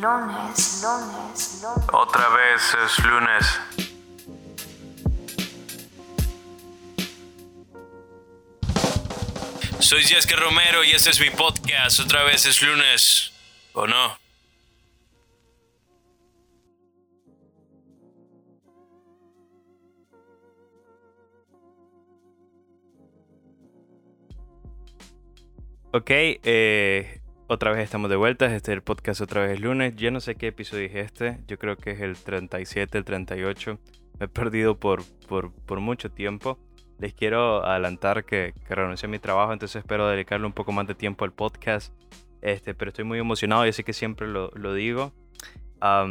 Lunes, lunes, lunes. Otra vez es lunes. Soy Jessica Romero y este es mi podcast. Otra vez es lunes. ¿O no? Ok, eh, otra vez estamos de vuelta. Este es el podcast otra vez es lunes. Yo no sé qué episodio es este. Yo creo que es el 37, el 38. Me he perdido por, por, mucho tiempo. Les quiero adelantar que, que renuncié a mi trabajo, entonces espero dedicarle un poco más de tiempo al podcast. Este, pero estoy muy emocionado y sé que siempre lo, lo digo.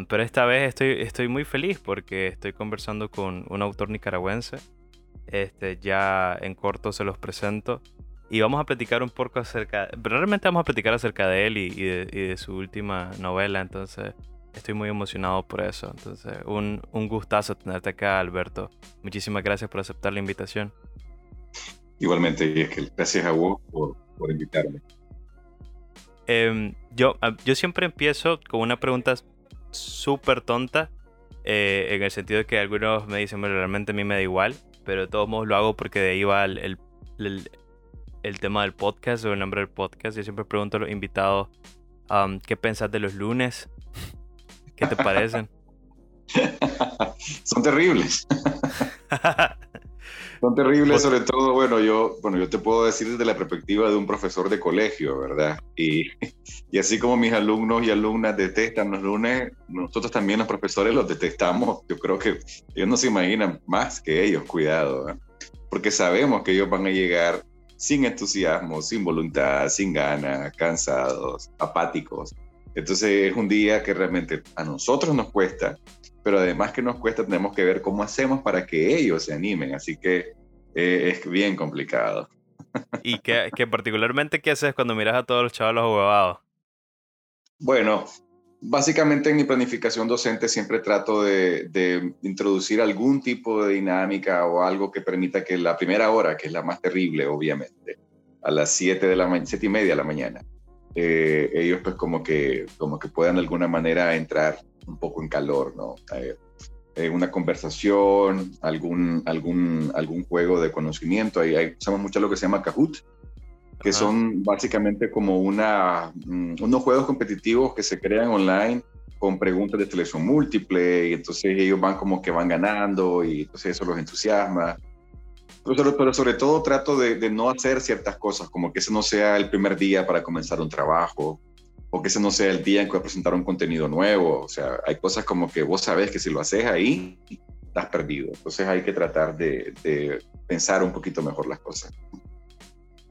Pero esta vez estoy, estoy muy feliz porque estoy conversando con un autor nicaragüense. Este, ya en corto se los presento. Y vamos a platicar un poco acerca, realmente vamos a platicar acerca de él y, y, de, y de, su última novela, entonces estoy muy emocionado por eso. Entonces, un, un gustazo tenerte acá, Alberto. Muchísimas gracias por aceptar la invitación. Igualmente, y es que gracias a vos por, por invitarme. Eh, yo, yo siempre empiezo con una pregunta súper tonta, eh, en el sentido de que algunos me dicen, bueno, realmente a mí me da igual, pero de todos modos lo hago porque de ahí va el, el, el el tema del podcast o el nombre del podcast. Yo siempre pregunto a los invitados um, qué pensás de los lunes, qué te parecen. Son terribles. Son terribles, sobre todo, bueno, yo, bueno, yo te puedo decir desde la perspectiva de un profesor de colegio, ¿verdad? Y, y así como mis alumnos y alumnas detestan los lunes, nosotros también los profesores los detestamos. Yo creo que ellos no se imaginan más que ellos, cuidado, ¿eh? porque sabemos que ellos van a llegar sin entusiasmo, sin voluntad, sin ganas, cansados, apáticos. Entonces es un día que realmente a nosotros nos cuesta, pero además que nos cuesta tenemos que ver cómo hacemos para que ellos se animen. Así que eh, es bien complicado. ¿Y qué, qué, particularmente qué haces cuando miras a todos los chavalos huevados? Bueno, Básicamente en mi planificación docente siempre trato de, introducir algún tipo de dinámica o algo que permita que la primera hora, que es la más terrible obviamente, a las 7 de la mañana, 7 y media de la mañana, eh, ellos pues como que, como que puedan de alguna manera entrar un poco en calor, ¿no? Eh, eh, una conversación, algún, algún, algún juego de conocimiento, ahí, ahí usamos mucho lo que se llama Kahoot, que son básicamente como una, unos juegos competitivos que se crean online con preguntas de selección múltiple y entonces ellos van como que van ganando y entonces eso los entusiasma. Pero, pero sobre todo trato de, de, no hacer ciertas cosas, como que ese no sea el primer día para comenzar un trabajo o que ese no sea el día en que voy a presentar un contenido nuevo. O sea, hay cosas como que vos sabés que si lo haces ahí, estás perdido. Entonces hay que tratar de, de pensar un poquito mejor las cosas.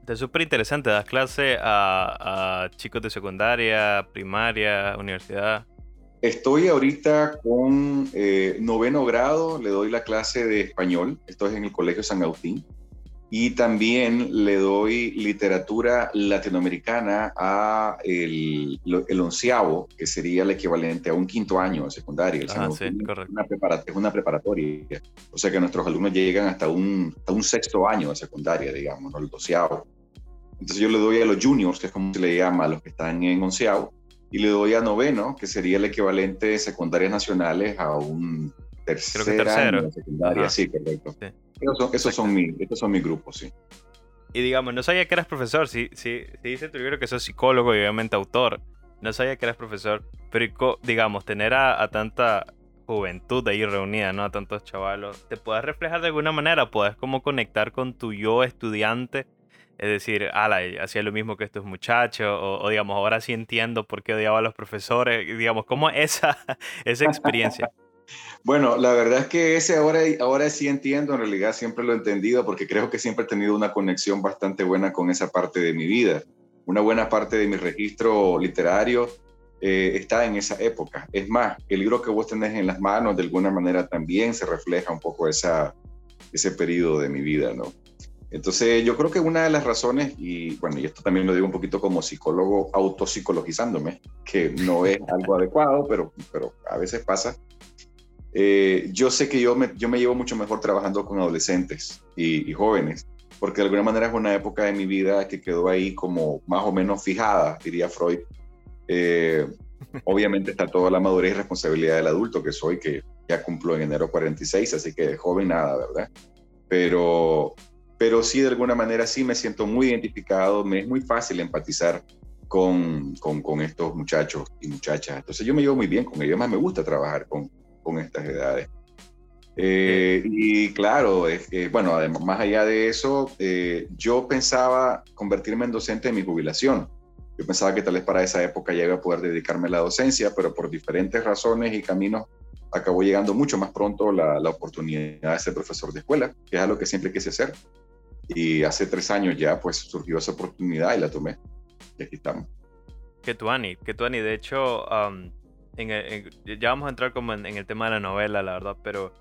Es súper interesante, das clase a, a, chicos de secundaria, primaria, universidad. Estoy ahorita con eh, noveno grado, le doy la clase de español, esto es en el Colegio San Agustín, y también le doy literatura latinoamericana a el, el onceavo, que sería el equivalente a un quinto año de secundaria. El ah, sí, correcto. Una es una preparatoria, o sea que nuestros alumnos llegan hasta un, hasta un sexto año de secundaria, digamos, ¿no? el doceavo. Entonces yo le doy a los juniors, que es como se le llama a los que están en onceavo, y le doy a noveno, que sería el equivalente de secundarias nacionales a un tercer Creo que tercero. año secundaria. Ajá. Sí, correcto. Sí. Esos, son, esos, son mi, esos son mis grupos, sí. Y digamos, no sabía que eras profesor, si, si, si dice tu libro que sos psicólogo y obviamente autor, no sabía que eras profesor, pero digamos, tener a, a tanta juventud ahí reunida, ¿no? A tantos chavalos, ¿te puedes reflejar de alguna manera? ¿Puedes como conectar con tu yo estudiante? Es decir, ala, hacía lo mismo que estos muchachos, o, digamos, ahora sí entiendo por qué odiaba a los profesores, digamos, ¿cómo esa, esa experiencia? bueno, la verdad es que ese ahora, ahora sí entiendo, en realidad siempre lo he entendido, porque creo que siempre he tenido una conexión bastante buena con esa parte de mi vida. Una buena parte de mi registro literario eh, está en esa época. Es más, el libro que vos tenés en las manos, de alguna manera también se refleja un poco esa, ese periodo de mi vida, ¿no? Entonces, yo creo que una de las razones, y bueno, y esto también lo digo un poquito como psicólogo autopsicologizándome, que no es algo adecuado, pero, pero a veces pasa. Eh, yo sé que yo me, yo me llevo mucho mejor trabajando con adolescentes y, y, jóvenes, porque de alguna manera es una época de mi vida que quedó ahí como más o menos fijada, diría Freud. Eh, obviamente está toda la madurez y responsabilidad del adulto que soy, que ya cumplo en enero 46, así que joven nada, ¿verdad? Pero, pero sí, de alguna manera sí me siento muy identificado, me es muy fácil empatizar con, con, con, estos muchachos y muchachas. Entonces yo me llevo muy bien con ellos, más me gusta trabajar con, con estas edades. Eh, y claro, bueno, además, más allá de eso, eh, yo pensaba convertirme en docente en mi jubilación. Yo pensaba que tal vez para esa época ya iba a poder dedicarme a la docencia, pero por diferentes razones y caminos acabó llegando mucho más pronto la, la oportunidad de ser profesor de escuela, que es algo que siempre quise hacer. Y hace tres años ya pues surgió esa oportunidad y la tomé. Y aquí estamos. Que tuani, que tuani. De hecho, en ya vamos a entrar como en, el tema de la novela, la verdad, pero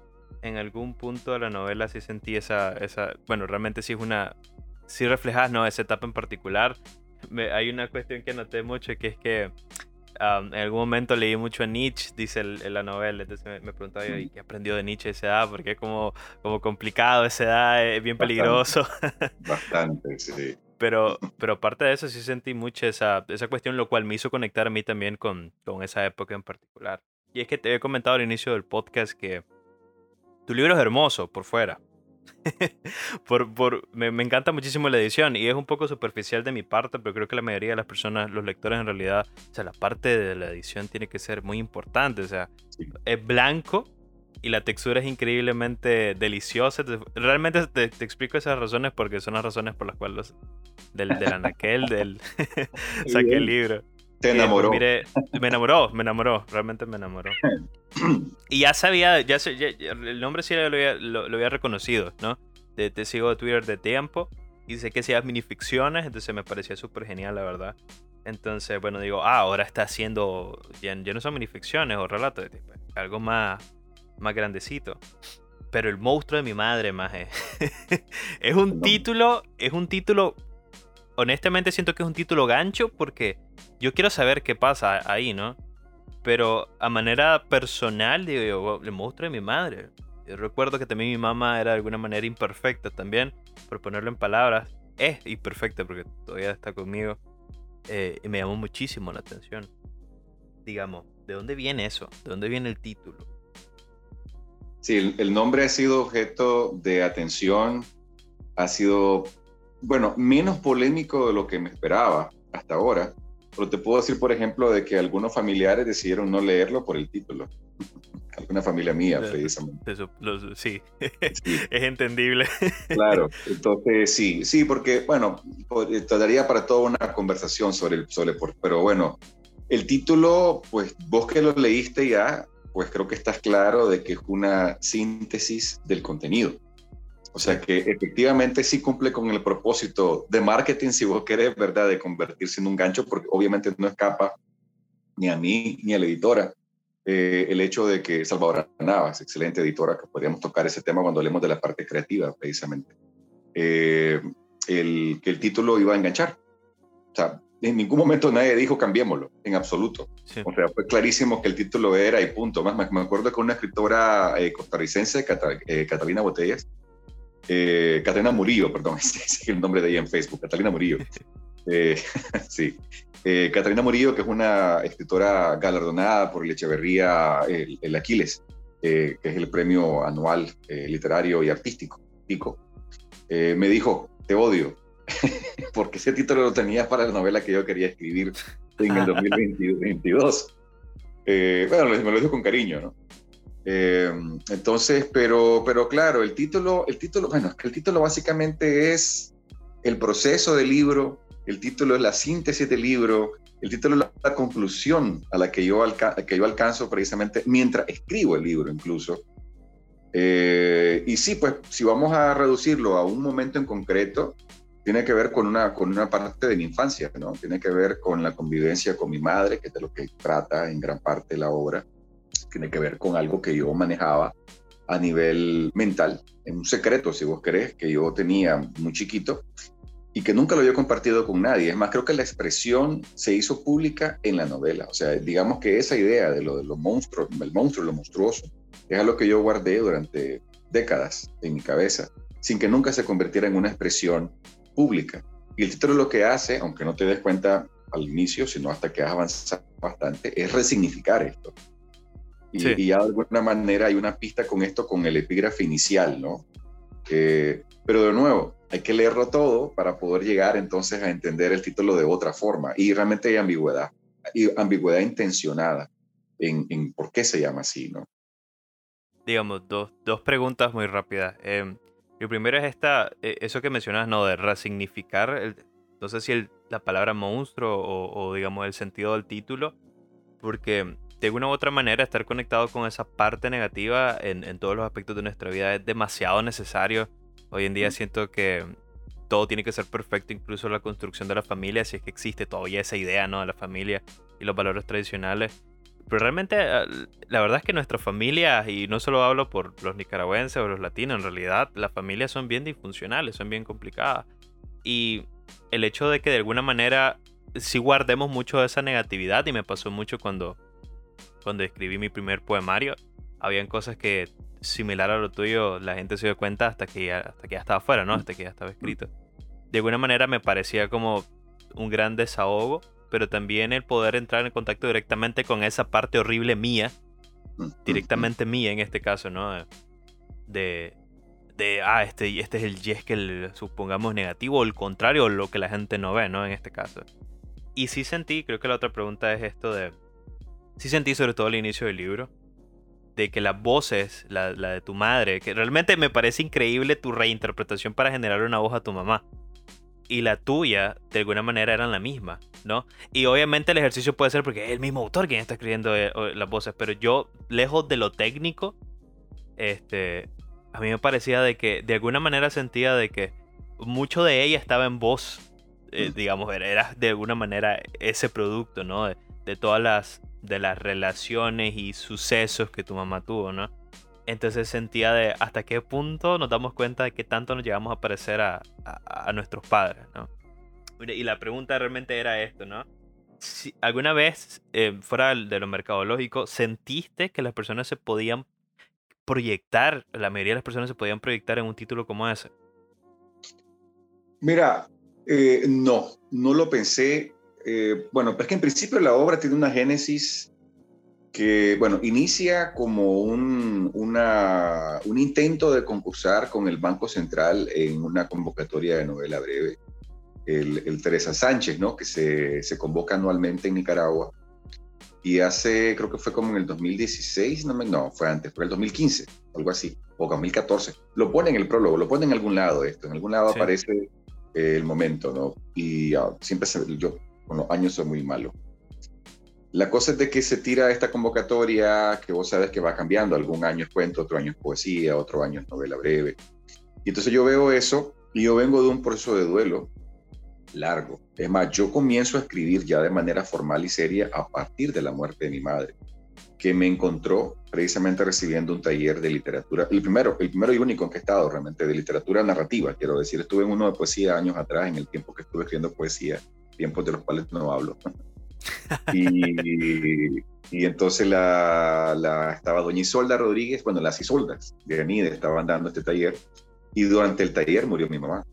en algún punto de la novela sí sentí esa, esa bueno, realmente sí es una, sí reflejas, ¿no? Esa etapa en particular. hay una cuestión que noté mucho que es que en algún momento leí mucho a Nietzsche, dice en la novela, entonces me, preguntaba, ¿y qué aprendió de Nietzsche a esa edad? Porque es como, como complicado esa edad, es bien peligroso. Bastante, sí. Pero, pero aparte de eso sí sentí mucho esa, esa cuestión, lo cual me hizo conectar a mí también con, con esa época en particular. Y es que te he comentado al inicio del podcast que tu libro es hermoso por fuera. por, por, me, me, encanta muchísimo la edición y es un poco superficial de mi parte, pero creo que la mayoría de las personas, los lectores en realidad, o sea, la parte de la edición tiene que ser muy importante. O sea, es blanco y la textura es increíblemente deliciosa. Realmente te, explico esas razones porque son las razones por las cuales del, del anaquel, del saqué el libro. Te enamoró. me enamoró, me enamoró, realmente me enamoró. y ya sabía, ya, el nombre sí lo había, lo, había reconocido, ¿no? Te, sigo de Twitter de tiempo y sé que hacías minificciones, entonces me parecía súper genial, la verdad. Entonces, bueno, digo, ah, ahora está haciendo, ya, no son minificciones o relatos, algo más, más grandecito. Pero el monstruo de mi madre, más es un título, es un título honestamente siento que es un título gancho porque yo quiero saber qué pasa ahí, ¿no? Pero a manera personal, digo, le muestro a mi madre. Yo recuerdo que también mi mamá era de alguna manera imperfecta también, por ponerlo en palabras. Es imperfecta porque todavía está conmigo. Eh, y me llamó muchísimo la atención. Digamos, ¿de dónde viene eso? ¿De dónde viene el título? Sí, el nombre ha sido objeto de atención, ha sido bueno, menos polémico de lo que me esperaba hasta ahora. Pero te puedo decir, por ejemplo, de que algunos familiares decidieron no leerlo por el título. Alguna familia mía, precisamente. sí, es entendible. Claro, entonces sí, sí, porque, bueno, daría para toda una conversación sobre el sobre, pero bueno, el título, pues vos que lo leíste ya, pues creo que estás claro de que es una síntesis del contenido. O sea que efectivamente sí cumple con el propósito de marketing, si vos querés, ¿verdad? De convertirse en un gancho, porque obviamente no escapa ni a mí ni a la editora eh, el hecho de que Salvador Navas, excelente editora, que podríamos tocar ese tema cuando hablemos de la parte creativa, precisamente, eh, el, que el título iba a enganchar. O sea, en ningún momento nadie dijo cambiémoslo, en absoluto. O sea, fue clarísimo que el título era y punto. Más me acuerdo que una escritora eh, costarricense, Catalina Botellas, eh, Catalina Murillo, perdón, ese es el nombre de ella en Facebook, Catalina Murillo. Eh, sí. Eh, Catalina Murillo, que es una escritora galardonada por el Echeverría, el, Aquiles, que es el premio anual literario y artístico, pico, me dijo, te odio, porque ese título lo tenía para la novela que yo quería escribir en el 2022. bueno, me lo dijo con cariño, ¿no? Eh, entonces, pero, pero claro, el título, el título, bueno, el título básicamente es el proceso del libro, el título es la síntesis del libro, el título es la, conclusión a la que yo, que yo alcanzo precisamente mientras escribo el libro incluso. Eh, y sí, pues si vamos a reducirlo a un momento en concreto, tiene que ver con una, con una parte de mi infancia, ¿no? Tiene que ver con la convivencia con mi madre, que es de lo que trata en gran parte la obra tiene que ver con algo que yo manejaba a nivel mental, en un secreto, si vos querés, que yo tenía muy chiquito y que nunca lo había compartido con nadie. Es más, creo que la expresión se hizo pública en la novela. O sea, digamos que esa idea de lo de los monstruos, el monstruo, lo monstruoso, es algo que yo guardé durante décadas en mi cabeza, sin que nunca se convirtiera en una expresión pública. Y el título lo que hace, aunque no te des cuenta al inicio, sino hasta que has avanzado bastante, es resignificar esto. Y, y de alguna manera hay una pista con esto, con el epígrafe inicial, ¿no? pero de nuevo, hay que leerlo todo para poder llegar entonces a entender el título de otra forma. Y realmente hay ambigüedad, y ambigüedad intencionada en, en por qué se llama así, ¿no? Digamos, dos, dos preguntas muy rápidas. Eh, lo primero es esta, eh, eso que mencionas, ¿no? De resignificar, no sé si el, la palabra monstruo o, o, digamos, el sentido del título, porque de una u otra manera estar conectado con esa parte negativa en, en todos los aspectos de nuestra vida es demasiado necesario. Hoy en día siento que todo tiene que ser perfecto, incluso la construcción de la familia, si es que existe todavía esa idea, ¿no? De la familia y los valores tradicionales. Pero realmente ah, la verdad es que nuestras familias, y no solo hablo por los nicaragüenses o los latinos, en realidad las familias son bien disfuncionales, son bien complicadas. Y el hecho de que de alguna manera sí guardemos mucho de esa negatividad, y me pasó mucho cuando, cuando escribí mi primer poemario, habían cosas que similar a lo tuyo la gente se dio cuenta hasta que ya, hasta que ya estaba fuera, ¿no? Hasta que ya estaba escrito. De alguna manera me parecía como un gran desahogo pero también el poder entrar en contacto directamente con esa parte horrible mía, directamente mía en este caso, ¿no? De, de ah, este, este es el yes que supongamos negativo, o el contrario, lo que la gente no ve, ¿no? En este caso. Y sí sentí, creo que la otra pregunta es esto de, sí sentí sobre todo al inicio del libro, de que las voces, la, la de tu madre, que realmente me parece increíble tu reinterpretación para generar una voz a tu mamá y la tuya de alguna manera eran la misma, ¿no? Y obviamente el ejercicio puede ser porque es el mismo autor quien está escribiendo eh, las voces, pero yo, lejos de lo técnico, este, a mí me parecía de que de alguna manera sentía de que mucho de ella estaba en voz, eh, mm. digamos, era de alguna manera ese producto, ¿no? De, de todas las, de las relaciones y sucesos que tu mamá tuvo, ¿no? Entonces sentía de hasta qué punto nos damos cuenta de que tanto nos llegamos a parecer a, nuestros padres, ¿no? Y la pregunta realmente era esto, ¿no? Si ¿Alguna vez, eh, fuera de lo mercadológico, sentiste que las personas se podían proyectar, la mayoría de las personas se podían proyectar en un título como ese? Mira, eh, no, no lo pensé. Eh, bueno, pues que en principio la obra tiene una génesis que, bueno, inicia como un, una, un intento de concursar con el Banco Central en una convocatoria de novela breve, el, Teresa Sánchez, ¿no? Que se, se, convoca anualmente en Nicaragua. Y hace, creo que fue como en el 2016, no, no fue antes, fue el 2015, algo así, o 2014. Lo pone en el prólogo, lo pone en algún lado esto, en algún lado aparece el momento, ¿no? Y ah, siempre se, yo con los años soy muy malo. La cosa es de que se tira esta convocatoria que vos sabes que va cambiando. Algún año es cuento, otro año es poesía, otro año es novela breve. Y entonces yo veo eso y yo vengo de un proceso de duelo largo. Es más, yo comienzo a escribir ya de manera formal y seria a partir de la muerte de mi madre, que me encontró precisamente recibiendo un taller de literatura, el primero, el primero y único en que he estado realmente, de literatura narrativa, quiero decir, estuve en uno de poesía años atrás, en el tiempo que estuve escribiendo poesía, tiempos de los cuales no hablo. Y, y entonces la, la, estaba doña Isolda Rodríguez, bueno, las Isoldas de Anide estaban dando este taller y durante el taller murió mi mamá.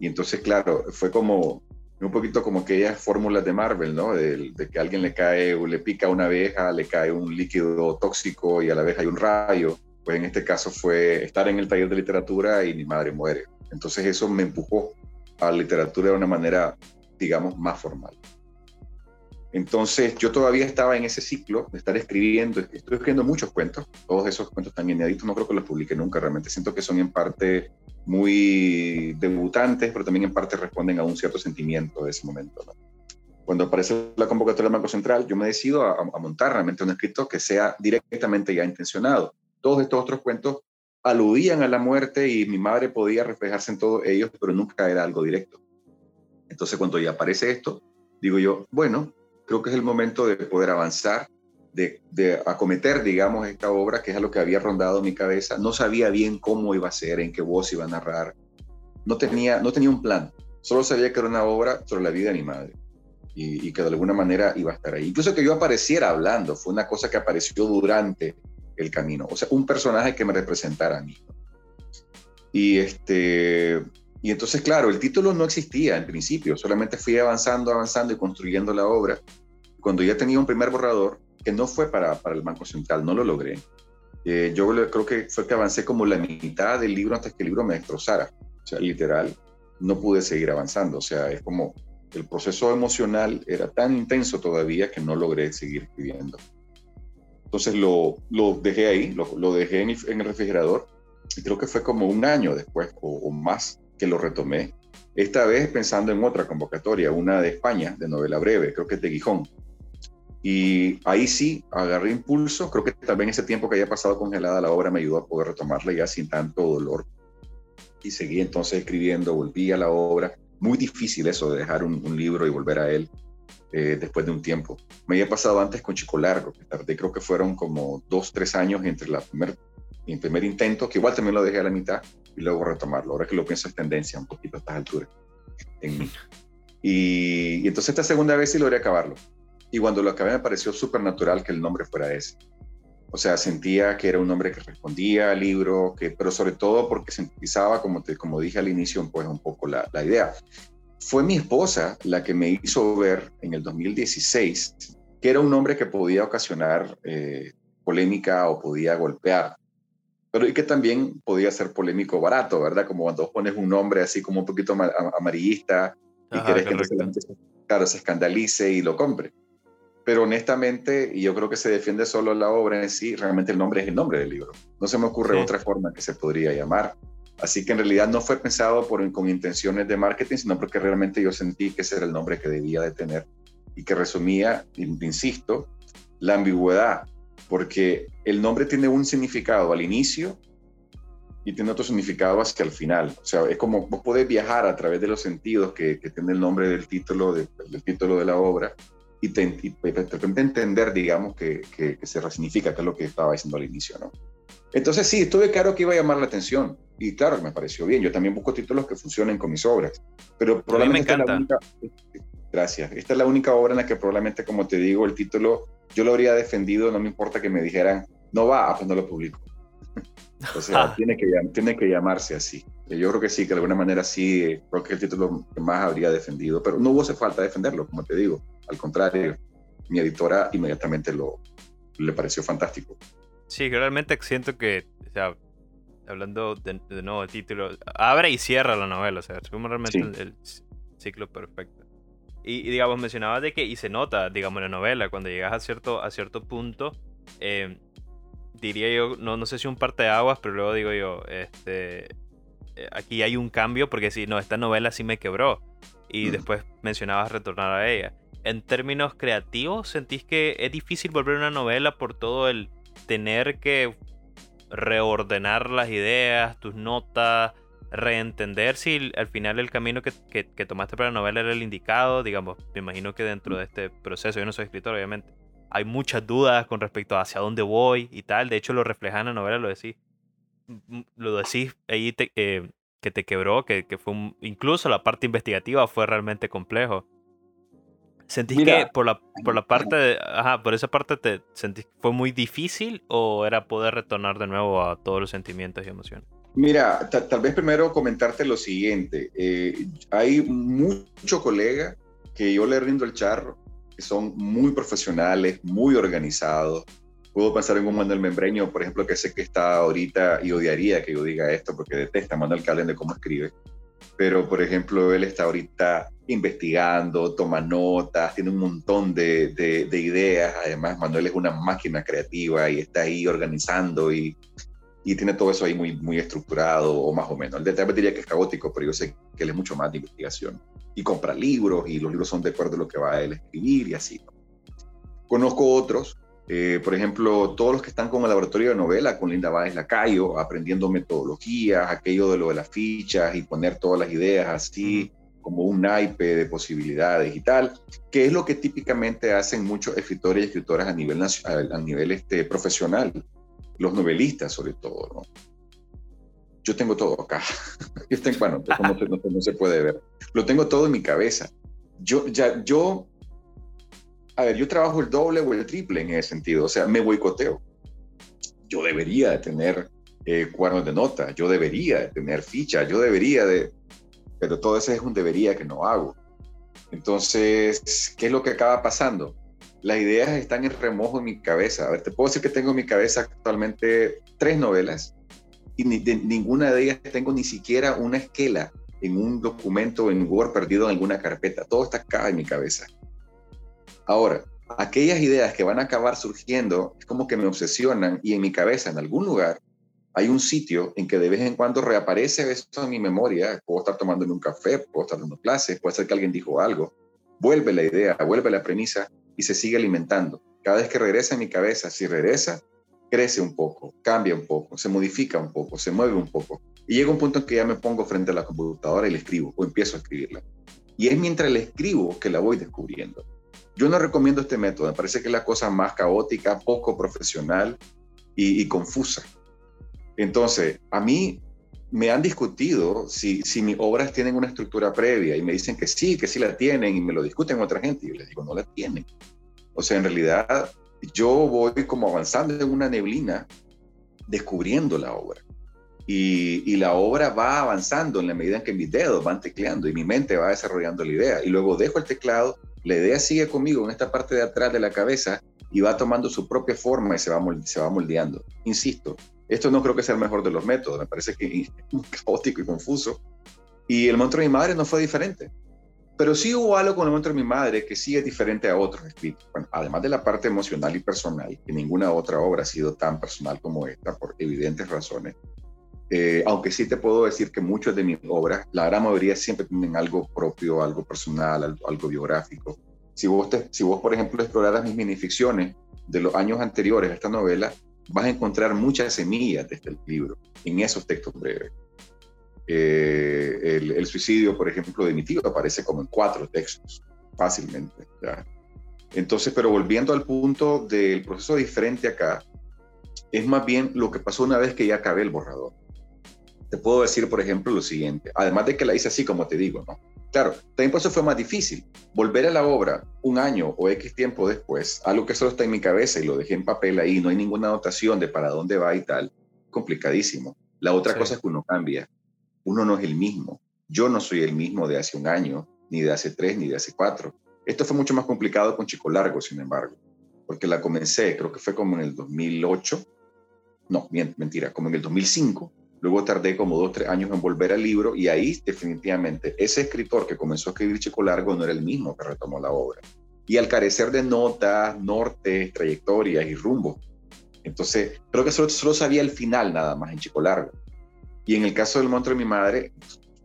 Y entonces, claro, fue como un poquito como aquellas fórmulas de Marvel, ¿no? De, de, que a alguien le cae, o le pica una abeja, le cae un líquido tóxico y a la vez hay un rayo. Pues en este caso fue estar en el taller de literatura y mi madre muere. Entonces eso me empujó a la literatura de una manera, digamos, más formal. Entonces yo todavía estaba en ese ciclo de estar escribiendo, estoy escribiendo muchos cuentos, todos esos cuentos tan inéditos, no creo que los publique nunca, realmente siento que son en parte muy debutantes, pero también en parte responden a un cierto sentimiento de ese momento. Cuando aparece la convocatoria del Banco Central, yo me decido a, a montar realmente un escrito que sea directamente ya intencionado. Todos estos otros cuentos aludían a la muerte y mi madre podía reflejarse en todos ellos, pero nunca era algo directo. Entonces cuando ya aparece esto, digo yo, bueno, creo que es el momento de poder avanzar, de, acometer, digamos, esta obra, que es lo que había rondado mi cabeza. No sabía bien cómo iba a ser, en qué voz iba a narrar. No tenía, no tenía un plan. Solo sabía que era una obra sobre la vida de mi madre y, y que de alguna manera iba a estar ahí. Incluso que yo apareciera hablando, fue una cosa que apareció durante el camino. O sea, un personaje que me representara a mí. Y, este, y entonces, claro, el título no existía en principio, solamente fui avanzando, avanzando y construyendo la obra. Cuando ya tenía un primer borrador, que no fue para, para el Banco Central, no lo logré. Eh, yo creo que fue que avancé como la mitad del libro antes que el libro me destrozara. O sea, literal, no pude seguir avanzando. O sea, es como el proceso emocional era tan intenso todavía que no logré seguir escribiendo. Entonces lo, lo dejé ahí, lo, lo dejé en el, refrigerador y creo que fue como un año después o, más que lo retomé. Esta vez pensando en otra convocatoria, una de España, de novela breve, creo que es de Gijón. Y ahí sí agarré impulso, creo que también ese tiempo que había pasado congelada la obra me ayudó a poder retomarla ya sin tanto dolor. Y seguí entonces escribiendo, volví a la obra muy difícil eso de dejar un, libro y volver a él eh, después de un tiempo. Me había pasado antes con Chico Largo, que tardé, creo que fueron como dos, tres años entre la primer, mi primer intento, que igual también lo dejé a la mitad, y luego retomarlo. Ahora que lo pienso es tendencia un poquito a estas alturas en mí. Y, y entonces esta segunda vez sí logré acabarlo. Y cuando lo acabé me pareció súper natural que el nombre fuera ese. O sea, sentía que era un hombre que respondía al libro, que, pero sobre todo porque sintetizaba, como, te, como dije al inicio, pues un poco la, la idea. Fue mi esposa la que me hizo ver en el 2016 que era un hombre que podía ocasionar eh, polémica o podía golpear, pero y que también podía ser polémico barato, ¿verdad? Como cuando pones un nombre así como un poquito amarillista y quieres que se, claro, se escandalice y lo compre pero honestamente, y yo creo que se defiende solo la obra en sí, realmente el nombre es el nombre del libro. No se me ocurre otra forma que se podría llamar. Así que en realidad no fue pensado por, con intenciones de marketing, sino porque realmente yo sentí que ese era el nombre que debía de tener y que resumía, insisto, la ambigüedad, porque el nombre tiene un significado al inicio y tiene otro significado hacia el final. O sea, es como vos podés viajar a través de los sentidos que, que tiene el nombre del título, del título de la obra, y te, y entender, digamos, que, que, se resignifica, que es lo que estaba diciendo al inicio, ¿no? Entonces sí, estuve claro que iba a llamar la atención y claro, me pareció bien. Yo también busco títulos que funcionen con mis obras, pero probablemente... me encanta. Gracias. Esta es la única obra en la que probablemente, como te digo, el título yo lo habría defendido, no me importa que me dijeran, no va, ah, pues no lo publico. O sea, tiene, que, tiene que llamarse así. Yo creo que sí, que de alguna manera sí, creo que es el título que más habría defendido, pero no hubo hace falta defenderlo, como te digo. Al contrario, mi editora inmediatamente lo, le pareció fantástico. Sí, realmente siento que, o sea, hablando de, nuevo de título, abre y cierra la novela, o sea, es como realmente el, ciclo perfecto. Y, digamos, mencionabas de que, y se nota, digamos, en la novela, cuando llegas a cierto, a cierto punto, eh, diría yo, no, no sé si un parte de aguas, pero luego digo yo, este, eh, aquí hay un cambio porque si no, esta novela sí me quebró. Y después mencionabas retornar a ella. En términos creativos, ¿sentís que es difícil volver a una novela por todo el tener que reordenar las ideas, tus notas, reentender si al final el camino que, que, tomaste para la novela era el indicado? Digamos, me imagino que dentro de este proceso, yo no soy escritor obviamente, hay muchas dudas con respecto a hacia dónde voy y tal. De hecho, lo refleja en la novela, lo decís. Lo decís ahí eh, que te quebró, que, que fue incluso la parte investigativa fue realmente complejo. ¿Sentís que por la, por la parte de, ajá, por esa parte te sentís que fue muy difícil o era poder retornar de nuevo a todos los sentimientos y emociones? Mira, tal vez primero comentarte lo siguiente. Eh, hay mucho colega que yo le rindo el charro que son muy profesionales, muy organizados. Puedo pensar en un Manuel Membreño, por ejemplo, que sé que está ahorita y odiaría que yo diga esto porque detesta Manuel Calen de cómo escribe. Pero, por ejemplo, él está ahorita investigando, toma notas, tiene un montón de, de, ideas. Además, Manuel es una máquina creativa y está ahí organizando y, y tiene todo eso ahí muy, muy estructurado, o más o menos. El de diría que es caótico, pero yo sé que él es mucho más de investigación y compra libros y los libros son de acuerdo a lo que va a él escribir y así. Conozco otros, eh, por ejemplo, todos los que están con el laboratorio de novela, con Linda Báez Lacayo, aprendiendo metodologías, aquello de lo de las fichas y poner todas las ideas así como un naipe de posibilidades y tal, que es lo que típicamente hacen muchos escritores y escritoras a nivel, a nivel este, profesional, los novelistas sobre todo, ¿no? yo tengo todo acá. yo tengo, bueno, no, se puede ver. Lo tengo todo en mi cabeza. Yo, ya, yo, a ver, yo trabajo el doble o el triple en ese sentido, o sea, me boicoteo. Yo debería de tener eh, cuadernos de nota, yo debería de tener ficha, yo debería de... Pero todo eso es un debería que no hago. Entonces, ¿qué es lo que acaba pasando? Las ideas están en remojo en mi cabeza. A ver, te puedo decir que tengo en mi cabeza actualmente tres novelas y ninguna de ellas tengo ni siquiera una esquela en un documento en Word perdido en alguna carpeta. Todo está acá en mi cabeza. Ahora, aquellas ideas que van a acabar surgiendo es como que me obsesionan y en mi cabeza, en algún lugar, hay un sitio en que de vez en cuando reaparece eso en mi memoria. Puedo estar tomando un café, puedo estar dando clases, puede ser que alguien dijo algo. Vuelve la idea, vuelve la premisa y se sigue alimentando. Cada vez que regresa en mi cabeza, si regresa, crece un poco, cambia un poco, se modifica un poco, se mueve un poco. Y llega un punto en que ya me pongo frente a la computadora y le escribo o empiezo a escribirla. Y es mientras le escribo que la voy descubriendo. Yo no recomiendo este método, me parece que es la cosa más caótica, poco profesional y confusa. Entonces, a mí me han discutido si, si mis obras tienen una estructura previa y me dicen que sí, que sí la tienen y me lo discuten otra gente y yo les digo, no la tienen. O sea, en realidad yo voy como avanzando en una neblina descubriendo la obra. Y, y, la obra va avanzando en la medida en que mis dedos van tecleando y mi mente va desarrollando la idea. Y luego dejo el teclado, la idea sigue conmigo en esta parte de atrás de la cabeza y va tomando su propia forma y se va, se va moldeando. Insisto, esto no creo que sea el mejor de los métodos, me parece que es caótico y confuso. Y el monstruo de mi madre no fue diferente. Pero sí hubo algo con el monstruo de mi madre que sí es diferente a otros escritos. Además de la parte emocional y personal, que ninguna otra obra ha sido tan personal como esta, por evidentes razones. Eh, aunque sí te puedo decir que muchas de mis obras, la gran mayoría siempre tienen algo propio, algo personal, algo, algo biográfico. Si vos, te, si vos, por ejemplo, exploraras mis minificciones de los años anteriores a esta novela, vas a encontrar muchas semillas de este libro en esos textos breves. Eh, el, el, suicidio, por ejemplo, de mi tío aparece como en cuatro textos, fácilmente. ¿ya? Entonces, pero volviendo al punto del proceso diferente acá, es más bien lo que pasó una vez que ya acabé el borrador. Te puedo decir, por ejemplo, lo siguiente, además de que la hice así como te digo, ¿no? Claro, también por eso fue más difícil. Volver a la obra un año o X tiempo después, algo que solo está en mi cabeza y lo dejé en papel ahí, no hay ninguna anotación de para dónde va y tal, complicadísimo. La otra sí. cosa es que uno cambia. Uno no es el mismo. Yo no soy el mismo de hace un año, ni de hace tres, ni de hace cuatro. Esto fue mucho más complicado con Chico Largo, sin embargo, porque la comencé, creo que fue como en el 2008. No, mentira, como en el 2005 Luego tardé como dos, tres años en volver al libro y ahí definitivamente ese escritor que comenzó a escribir Chico Largo no era el mismo que retomó la obra. Y al carecer de notas, norte, trayectorias y rumbo. Entonces, creo que solo, solo, sabía el final nada más en Chico Largo. Y en el caso del monstruo de mi madre,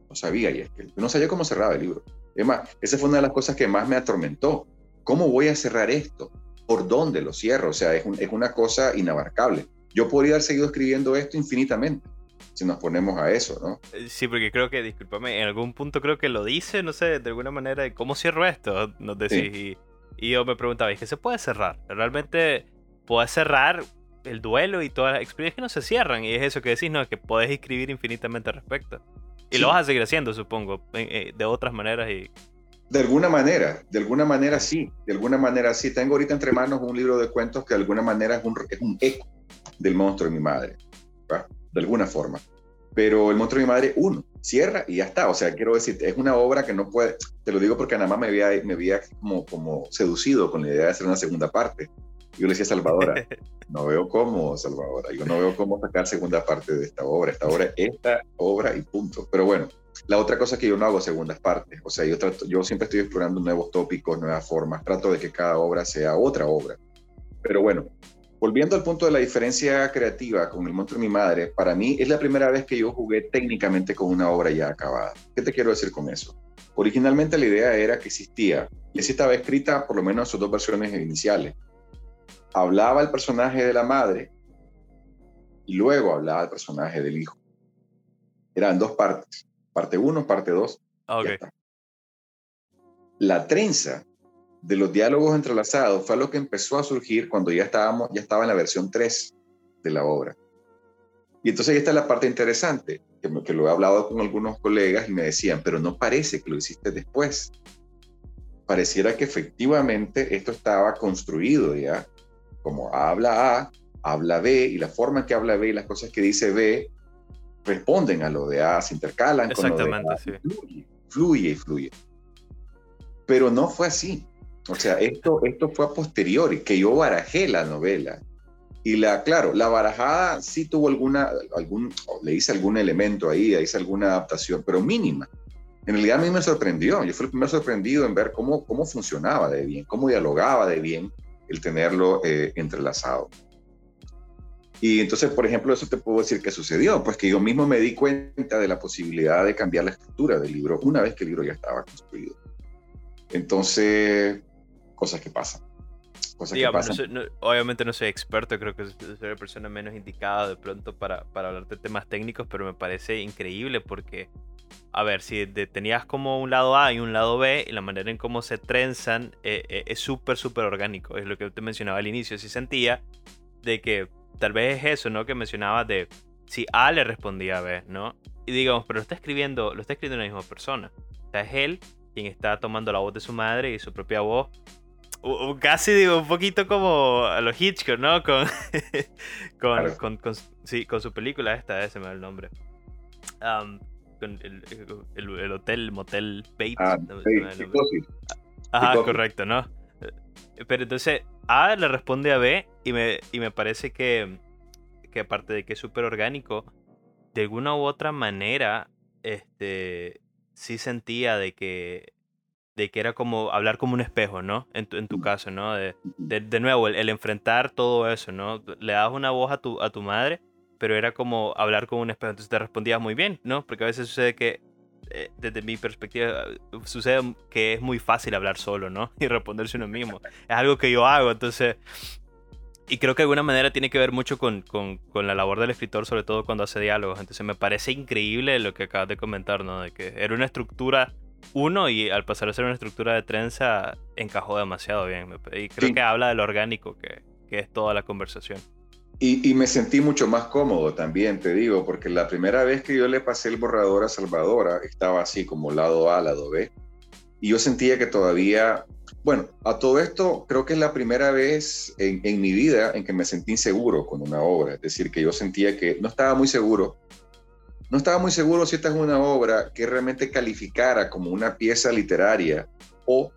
no sabía, y es que no sabía cómo cerraba el libro. Es esa fue una de las cosas que más me atormentó. ¿Cómo voy a cerrar esto? ¿Por dónde lo cierro? O sea, es, es una cosa inabarcable. Yo podría haber seguido escribiendo esto infinitamente si nos ponemos a eso, ¿no? Sí, porque creo que, discúlpame, en algún punto creo que lo dice, no sé, de alguna manera, ¿cómo cierro esto? Nos decís. Sí. Y, y, yo me preguntaba, ¿es que se puede cerrar? Realmente puedes cerrar el duelo y todas las experiencias que no se cierran. Y es eso que decís, ¿no? Que podés escribir infinitamente al respecto. Y sí. lo vas a seguir haciendo, supongo, de otras maneras y... De alguna manera, de alguna manera sí, de alguna manera sí. Tengo ahorita entre manos un libro de cuentos que de alguna manera es un, es un eco del monstruo de mi madre. ¿va? De alguna forma. Pero El monstruo de mi madre, uno, cierra y ya está. O sea, quiero decir, es una obra que no puede, te lo digo porque nada más me había, me había como, como seducido con la idea de hacer una segunda parte. Yo le decía a Salvadora, no veo cómo, Salvadora, yo no veo cómo sacar segunda parte de esta obra. Esta obra, esta obra y punto. Pero bueno, la otra cosa es que yo no hago segundas partes. O sea, yo, trato, yo siempre estoy explorando nuevos tópicos, nuevas formas. Trato de que cada obra sea otra obra. Pero bueno, Volviendo al punto de la diferencia creativa con El monstruo de mi madre, para mí es la primera vez que yo jugué técnicamente con una obra ya acabada. ¿Qué te quiero decir con eso? Originalmente la idea era que existía, y así estaba escrita por lo menos en sus dos versiones iniciales. Hablaba el personaje de la madre y luego hablaba el personaje del hijo. Eran dos partes, parte uno, parte dos. Okay. La trenza de los diálogos entrelazados fue lo que empezó a surgir cuando ya, estábamos, ya estaba en la versión 3 de la obra. Y entonces ahí está la parte interesante, que, que lo he hablado con algunos colegas y me decían, pero no parece que lo hiciste después. Pareciera que efectivamente esto estaba construido ya, como habla A, habla B y la forma en que habla B y las cosas que dice B responden a lo de A, se intercalan con lo de A, sí. fluye, fluye y fluye. Pero no fue así. O sea, esto, esto fue a posteriori, que yo barajé la novela. Y la, claro, la barajada sí tuvo alguna, algún, le hice algún elemento ahí, le hice alguna adaptación, pero mínima. En realidad a mí me sorprendió, yo fui el primer sorprendido en ver cómo, cómo funcionaba de bien, cómo dialogaba de bien el tenerlo eh, entrelazado. Y entonces, por ejemplo, eso te puedo decir que sucedió, pues que yo mismo me di cuenta de la posibilidad de cambiar la estructura del libro una vez que el libro ya estaba construido. Entonces, cosas que pasan. Cosas Digamos, que no pasan. soy- no- obviamente no soy experto, creo que soy la persona menos indicada de pronto para, para hablar de temas técnicos, pero me parece increíble porque, a ver, si de- tenías como un lado A y un lado B, y la manera en cómo se trenzan eh, eh, es súper, súper orgánico, es lo que te mencionaba al inicio, sí sentía de que tal vez es eso, ¿no? Que mencionabas de si A le respondía a B, ¿no? Y digamos, pero lo está escribiendo, lo está escribiendo una misma persona. O sea, es él quien está tomando la voz de su madre y su propia voz casi digo un poquito como a los Hitchcock, ¿no? Con, con, Claro. con, con- sí, con su película esta, ese me da el nombre. Con el, el- el hotel, el motel Bates. Ah, no sí, no. Ajá, correcto, ¿no? Eh, Pero entonces A le responde a B y me, y me parece que, que aparte de que es súper orgánico, de alguna u otra manera, este, sí sentía de que, de que era como hablar como un espejo, ¿no? En tu, en tu caso, ¿no? De, de, de nuevo, el, el enfrentar todo eso, ¿no? Le das una voz a tu, a tu madre, pero era como hablar con un espejo, entonces te respondías muy bien, ¿no? Porque a veces sucede que, eh, desde mi perspectiva, sucede que es muy fácil hablar solo, ¿no? Y responderse uno mismo. Es algo que yo hago, entonces... Y creo que de alguna manera tiene que ver mucho con, con, con la labor del escritor, sobre todo cuando hace diálogos. Entonces me parece increíble lo que acabas de comentar, ¿no? De que era una estructura uno y al pasar a ser una estructura de trenza encajó demasiado bien. Y creo Sí. que habla de lo orgánico que, que es toda la conversación. Y, y me sentí mucho más cómodo también, te digo, porque la primera vez que yo le pasé el borrador a Salvadora estaba así como lado A, lado B. Y yo sentía que todavía, bueno, a todo esto creo que es la primera vez en, en mi vida en que me sentí inseguro con una obra. Es decir, que yo sentía que no estaba muy seguro. No estaba muy seguro si esta es una obra que realmente calificara como una pieza literaria o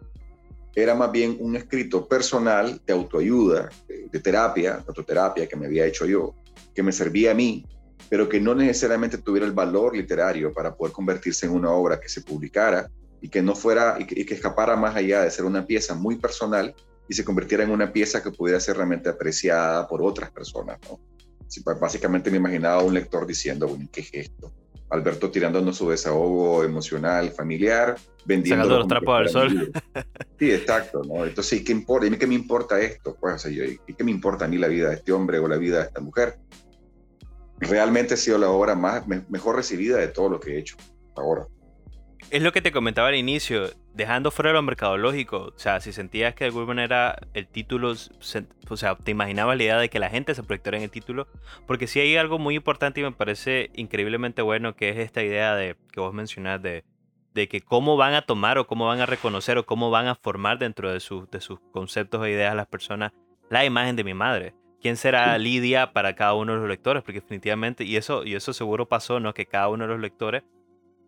era más bien un escrito personal de autoayuda, de, de terapia, de autoterapia que me había hecho yo, que me servía a mí, pero que no necesariamente tuviera el valor literario para poder convertirse en una obra que se publicara y que no fuera y que, y que escapara más allá de ser una pieza muy personal y se convirtiera en una pieza que pudiera ser realmente apreciada por otras personas, ¿no? Pues, básicamente me imaginaba un lector diciendo, bueno, ¿qué es esto? Alberto tirándonos su desahogo emocional, familiar, vendiendo Sacando los trapos al sol. Sí, exacto, ¿no? Entonces, ¿qué importa? ¿Y a qué me importa esto? Pues, o sea, yo, ¿y qué me importa a mí la vida de este hombre o la vida de esta mujer? Realmente ha sido la obra más, me- mejor recibida de todo lo que he hecho hasta ahora. Es lo que te comentaba al inicio, dejando fuera lo mercadológico, o sea, si sentías que de alguna manera el título, se- o sea, te imaginabas la idea de que la gente se proyectara en el título, porque sí hay algo muy importante y me parece increíblemente bueno, que es esta idea de que vos mencionás de, de que cómo van a tomar o cómo van a reconocer o cómo van a formar dentro de, sus de sus conceptos o ideas las personas la imagen de mi madre. ¿Quién será. Lidia para cada uno de los lectores? Porque definitivamente, y eso, y eso seguro pasó, ¿no? Que cada uno de los lectores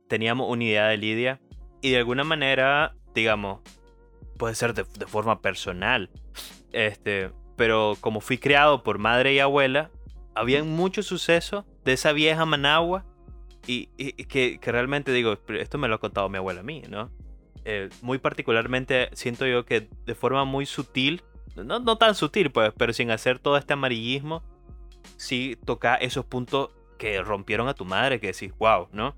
teníamos una idea de Lidia y de alguna manera, digamos, puede ser de, de forma personal, este, pero como fui criado por madre y abuela, habían muchos sucesos de esa vieja Managua y, y- que, que realmente digo, esto me lo ha contado mi abuela a mí, ¿no? Eh, muy particularmente siento yo que de forma muy sutil, no, no tan sutil pues, pero sin hacer todo este amarillismo, sí toca esos puntos que rompieron a tu madre, que decís, wow, ¿no?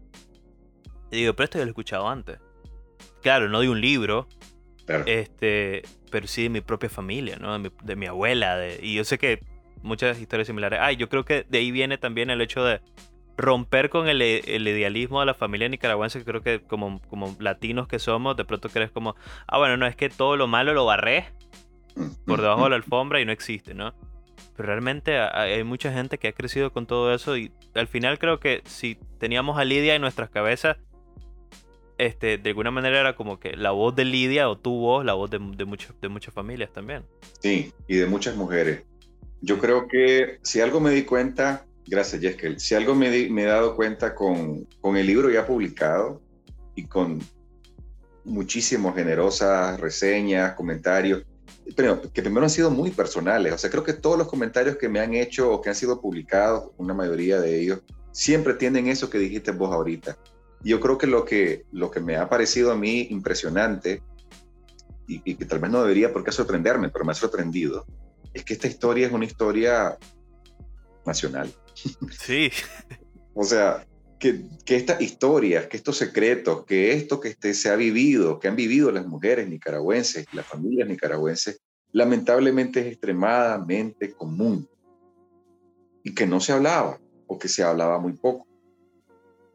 Y digo, pero esto ya lo he escuchado antes. Claro, no de un libro, Claro. este, pero sí de mi propia familia, ¿no? De mi, de mi abuela. De, y yo sé que muchas historias similares. Ay, yo creo que de ahí viene también el hecho de romper con el, el idealismo de la familia nicaragüense, que creo que como, como latinos que somos, de pronto crees como, ah, bueno, no, es que todo lo malo lo barré por debajo de la alfombra y no existe, ¿no? Pero realmente ha- hay mucha gente que ha crecido con todo eso y al final creo que si teníamos a Lidia en nuestras cabezas, este, de alguna manera era como que la voz de Lidia o tu voz, la voz de, de, de muchas familias también. Sí, y de muchas mujeres. Yo creo que si algo me di cuenta, gracias Jeskel, si algo me, me he dado cuenta con, con el libro ya publicado y con muchísimas generosas reseñas, comentarios, pero que primero han sido muy personales. O sea, creo que todos los comentarios que me han hecho o que han sido publicados, una mayoría de ellos, siempre tienen eso que dijiste vos ahorita. Yo creo que lo que, lo que me ha parecido a mí impresionante y, y que tal vez no debería por qué sorprenderme, pero me ha sorprendido, es que esta historia es una historia nacional. Sí. o sea, que, que, estas historias, que estos secretos, que esto que este, se ha vivido, que han vivido las mujeres nicaragüenses, las familias nicaragüenses, lamentablemente es extremadamente común y que no se hablaba o que se hablaba muy poco.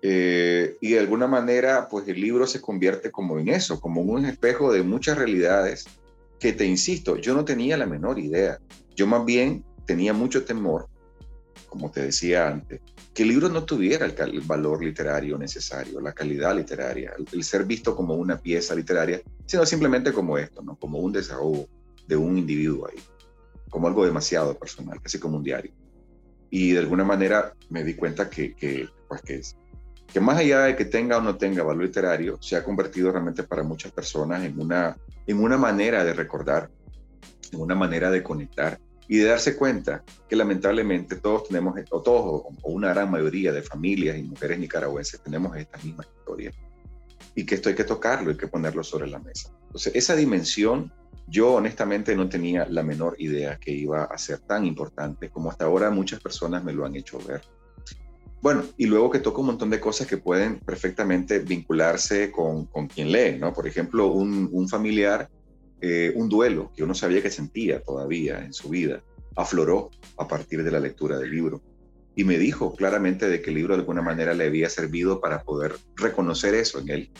Eh, y de alguna manera, pues el libro se convierte como en eso, como un espejo de muchas realidades que te insisto, yo no tenía la menor idea. Yo más bien tenía mucho temor, como te decía antes, que el libro no tuviera el, valor literario necesario, la calidad literaria, el, ser visto como una pieza literaria, sino simplemente como esto, ¿no? como un desahogo de un individuo ahí, como algo demasiado personal, casi como un diario. Y de alguna manera me di cuenta que, que, pues que, que más allá de que tenga o no tenga valor literario, se ha convertido realmente para muchas personas en una, en una manera de recordar, en una manera de conectar y de darse cuenta que lamentablemente todos tenemos, o todos, o una gran mayoría de familias y mujeres nicaragüenses tenemos estas mismas historias. Y que esto hay que tocarlo, hay que ponerlo sobre la mesa. Entonces, esa dimensión, yo honestamente no tenía la menor idea que iba a ser tan importante como hasta ahora muchas personas me lo han hecho ver. Bueno, y luego que toca un montón de cosas que pueden perfectamente vincularse con, con quien lee, ¿no? Por ejemplo, un, un familiar eh, un duelo que uno sabía que sentía todavía en su vida, afloró a partir de la lectura del libro. Y me dijo claramente de que el libro de alguna manera le había servido para poder reconocer eso en él,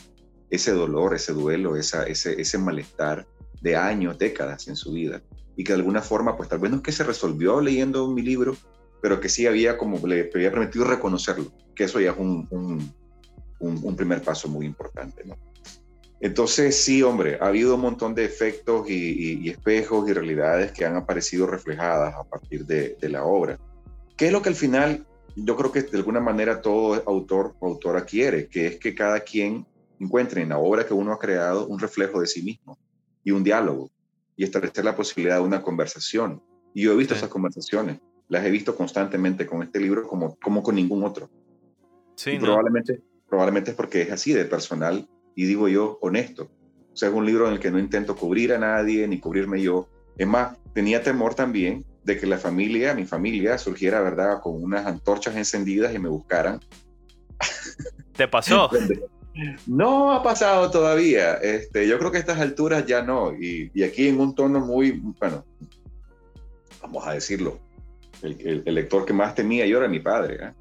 ese dolor, ese duelo, esa, ese, ese malestar de años, décadas en su vida. Y que de alguna forma, pues tal vez no es que se resolvió leyendo mi libro, pero que sí había como, le había permitido reconocerlo, que eso ya es un, un, un primer paso muy importante, ¿no? Entonces, sí, hombre, ha habido un montón de efectos y, espejos y realidades que han aparecido reflejadas a partir de, la obra. ¿Qué es lo que al final yo creo que de alguna manera todo autor o autora quiere? Que es que cada quien encuentre en la obra que uno ha creado un reflejo de sí mismo y un diálogo y establecer la posibilidad de una conversación. Y yo he visto esas conversaciones, las he visto constantemente con este libro como, como con ningún otro. Sí, probablemente, probablemente es porque es así de personal y digo yo, honesto. O sea, es un libro en el que no intento cubrir a nadie ni cubrirme yo. Es más, tenía temor también de que la familia, mi familia, surgiera, ¿verdad?, con unas antorchas encendidas y me buscaran. ¿Te pasó? no ha pasado todavía. Este, yo creo que a estas alturas ya no. Y, y aquí en un tono muy, bueno, vamos a decirlo, el, el, lector que más temía yo era mi padre. ¿eh?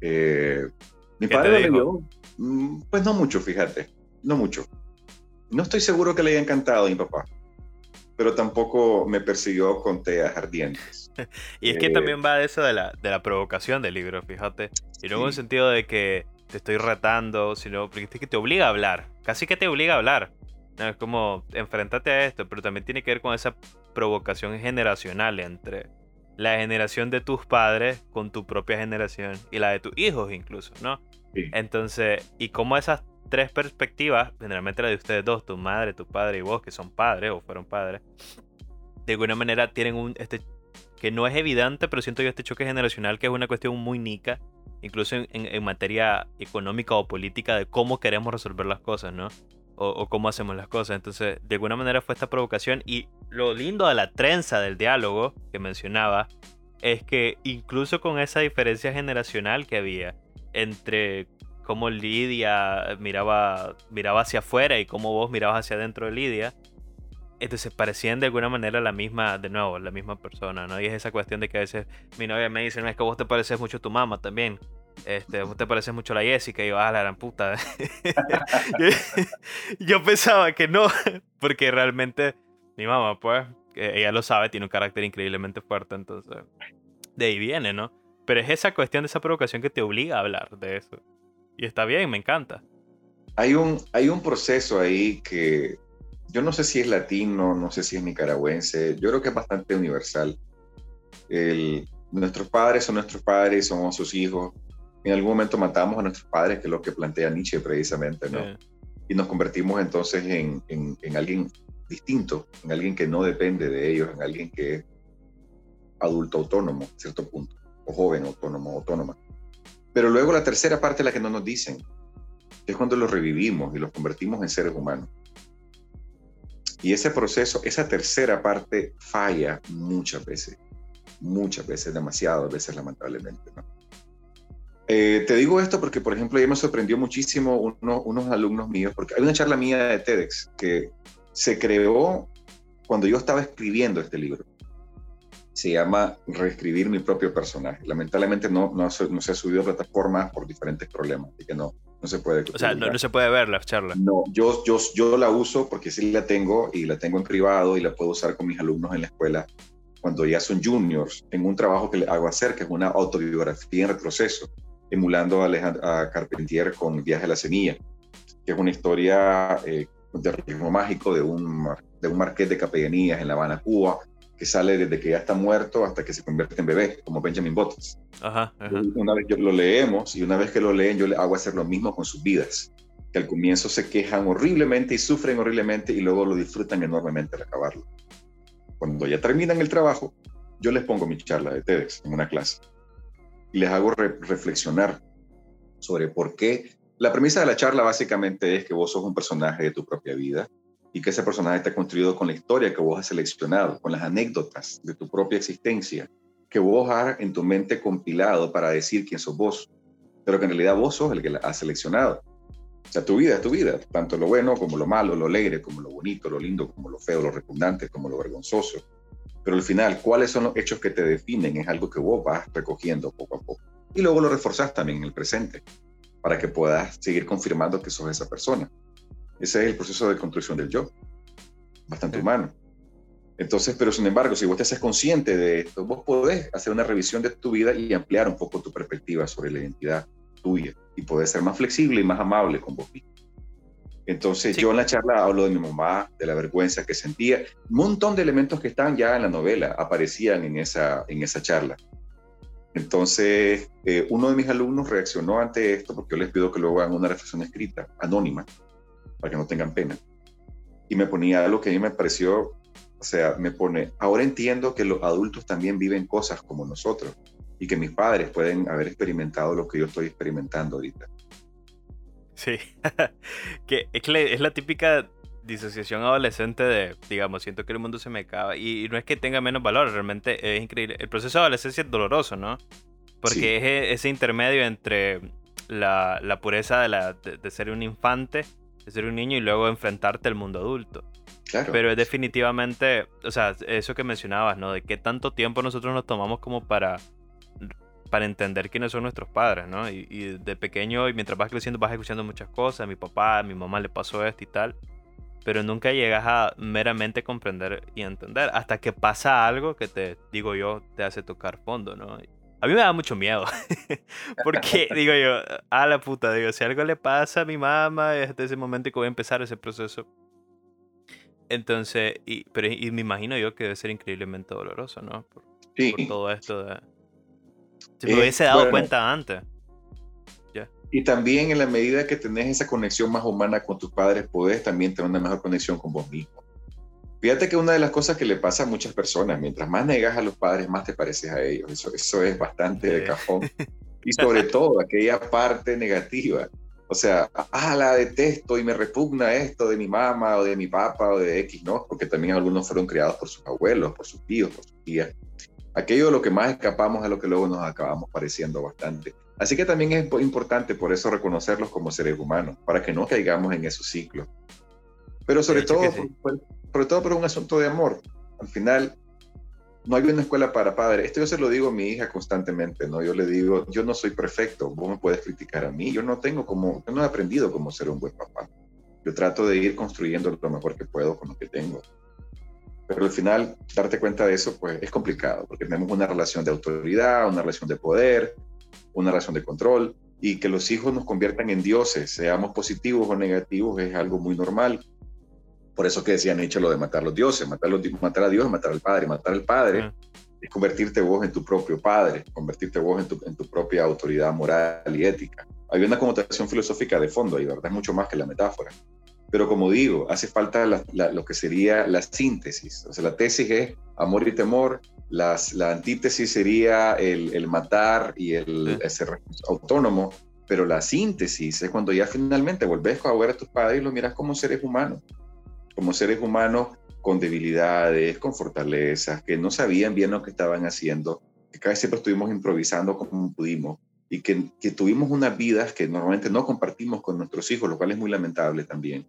Eh, mi padre me Mm, pues no mucho, fíjate, no mucho. No estoy seguro que le haya encantado a mi papá, pero tampoco me persiguió con teas ardientes. y es que eh, también va de eso de la, de la provocación del libro, fíjate. Y no en el sentido de que te estoy retando, sino porque es que te obliga a hablar. Casi que te obliga a hablar. es como, enfrentate a esto, pero también tiene que ver con esa provocación generacional entre la generación de tus padres con tu propia generación y la de tus hijos incluso, ¿no? Entonces, y como esas tres perspectivas, generalmente la de ustedes dos, tu madre, tu padre y vos, que son padres o fueron padres, de alguna manera tienen un, este, que no es evidente, pero siento yo este choque generacional que es una cuestión muy nica, incluso en, materia económica o política de cómo queremos resolver las cosas, ¿no? O, o, cómo hacemos las cosas. Entonces, de alguna manera fue esta provocación y lo lindo de la trenza del diálogo que mencionaba es que incluso con esa diferencia generacional que había, entre cómo Lidia miraba, miraba hacia afuera y cómo vos mirabas hacia adentro de Lidia. Entonces parecían de alguna manera la misma, de nuevo, la misma persona, ¿no? Y es esa cuestión de que a veces mi novia me dice, no, es que vos te pareces mucho a tu mamá también. Este, vos te pareces mucho a la Jessica y yo, ah, la gran puta. yo, pensaba que no, porque realmente mi mamá, pues, ella lo sabe, tiene un carácter increíblemente fuerte, entonces, de ahí viene, ¿no? Pero es esa cuestión de esa provocación que te obliga a hablar de eso. Y está bien, me encanta. Hay un, hay un proceso ahí que yo no sé si es latino, no sé si es nicaragüense, yo creo que es bastante universal, El, nuestros padres son nuestros padres, somos sus hijos. En algún momento matamos a nuestros padres, que es lo que plantea Nietzsche precisamente, ¿no? Y nos convertimos entonces en, en, en alguien distinto, en alguien que no depende de ellos, en alguien que es adulto autónomo, a cierto punto, o joven autónomo, autónoma. Pero luego la tercera parte es la que no nos dicen, que es cuando los revivimos y los convertimos en seres humanos. Y ese proceso, esa tercera parte falla muchas veces, muchas veces, demasiadas veces lamentablemente. Eh, te digo esto porque, por ejemplo, ya me sorprendió muchísimo unos alumnos míos, porque hay una charla mía de TEDx que se creó cuando yo estaba escribiendo este libro. Se llama Reescribir mi propio personaje. Lamentablemente no, no, se, no se ha subido a plataformas por diferentes problemas, así que no, no se puede. O sea, no, se puede ver la charla. No, yo, yo, yo la uso porque sí la tengo y la tengo en privado y la puedo usar con mis alumnos en la escuela cuando ya son juniors, en un trabajo que le hago hacer, que es una autobiografía en retroceso, emulando a, a Carpentier con Viaje a la Semilla, que es una historia eh, de ritmo mágico de un, de un marqués de capellanías en La Habana, Cuba, que sale desde que ya está muerto hasta que se convierte en bebé, como Benjamin Button. Ajá, Una vez yo lo leemos y una vez que lo leen yo le hago hacer lo mismo con sus vidas, que al comienzo se quejan horriblemente y sufren horriblemente y luego lo disfrutan enormemente al acabarlo. Cuando ya terminan el trabajo, yo les pongo mi charla de TEDx en una clase y les hago reflexionar sobre por qué. La premisa de la charla básicamente es que vos sos un personaje de tu propia vida y que ese personaje está construido con la historia que vos has seleccionado, con las anécdotas de tu propia existencia, que vos has en tu mente compilado para decir quién sos vos, pero que en realidad vos sos el que la has seleccionado. O sea, tu vida es tu vida, tanto lo bueno como lo malo, lo alegre como lo bonito, lo lindo como lo feo, lo repugnante como lo vergonzoso. Pero al final, ¿cuáles son los hechos que te definen? Es algo que vos vas recogiendo poco a poco. Y luego lo reforzás también en el presente, para que puedas seguir confirmando que sos esa persona. Ese es el proceso de construcción del yo, bastante humano. Entonces, pero sin embargo, si vos te haces consciente de esto, vos podés hacer una revisión de tu vida y ampliar un poco tu perspectiva sobre la identidad tuya y podés ser más flexible y más amable con vos mismo. Entonces, yo en la charla hablo de mi mamá, de la vergüenza que sentía. Un montón de elementos que están ya en la novela aparecían en esa, en esa charla. Entonces, eh, uno de mis alumnos reaccionó ante esto porque yo les pido que luego hagan una reflexión escrita, anónima, para que no tengan pena. Y me ponía algo que a mí me pareció, o sea, me pone, ahora entiendo que los adultos también viven cosas como nosotros y que mis padres pueden haber experimentado lo que yo estoy experimentando ahorita. Sí, que es, la, típica disociación adolescente de, digamos, siento que el mundo se me acaba. Y, no es que tenga menos valor, realmente es increíble. El proceso de adolescencia es doloroso, ¿no? Porque es e, ese intermedio entre la, pureza de, la, de, ser un infante, de ser un niño y luego enfrentarte al mundo adulto. Claro. Pero es definitivamente, o sea, eso que mencionabas, ¿no? De qué tanto tiempo nosotros nos tomamos como para para entender quiénes son nuestros padres, ¿no? Y, de pequeño, y mientras vas creciendo, vas escuchando muchas cosas. Mi papá, mi mamá le pasó esto y tal. Pero nunca llegas a meramente comprender y entender. Hasta que pasa algo que te, digo yo, te hace tocar fondo, ¿no? A mí me da mucho miedo. Porque, digo yo, a la puta, digo, si algo le pasa a mi mamá, es de ese momento que voy a empezar ese proceso. Entonces, y, pero y me imagino yo que debe ser increíblemente doloroso, ¿no? Por, sí. por todo esto de si me eh, hubiese dado cuenta antes. Y también en la medida que tenés esa conexión más humana con tus padres, podés también tener una mejor conexión con vos mismo. Fíjate que una de las cosas que le pasa a muchas personas, mientras más negas a los padres, más te pareces a ellos. Eso, eso es bastante de cajón. Y sobre todo aquella parte negativa. O sea, ah, la detesto y me repugna esto de mi mamá o de mi papá o de X, ¿no? Porque también algunos fueron criados por sus abuelos, por sus tíos, por sus tías aquello de lo que más escapamos es lo que luego nos acabamos pareciendo bastante. Así que también es importante por eso reconocerlos como seres humanos, para que no caigamos en esos ciclos. Pero sobre todo, por, sobre todo por un asunto de amor. Al final, no hay una escuela para padres. Esto yo se lo digo a mi hija constantemente, ¿no? Yo le digo, yo no soy perfecto, vos me puedes criticar a mí, yo no tengo como, yo no he aprendido cómo ser un buen papá. Yo trato de ir construyendo lo mejor que puedo con lo que tengo. Pero al final, darte cuenta de eso, pues es complicado, porque tenemos una relación de autoridad, una relación de poder, una relación de control, y que los hijos nos conviertan en dioses, seamos positivos o negativos, es algo muy normal. Por eso que decían hecho lo de matar a los dioses, matar, matar a Dios, matar al Padre, matar al Padre. es convertirte vos en tu propio padre, convertirte vos en tu, en tu propia autoridad moral y ética. Hay una connotación filosófica de fondo ahí, ¿verdad? Es mucho más que la metáfora. Pero como digo, hace falta lo que sería la síntesis. O sea, la tesis es amor y temor, las, la antítesis sería el, el matar y el, ser autónomo, pero la síntesis es cuando ya finalmente volvés a ver a tus padres y los miras como seres humanos, como seres humanos con debilidades, con fortalezas, que no sabían bien lo que estaban haciendo, que casi siempre estuvimos improvisando como pudimos y que, que tuvimos unas vidas que normalmente no compartimos con nuestros hijos, lo cual es muy lamentable también,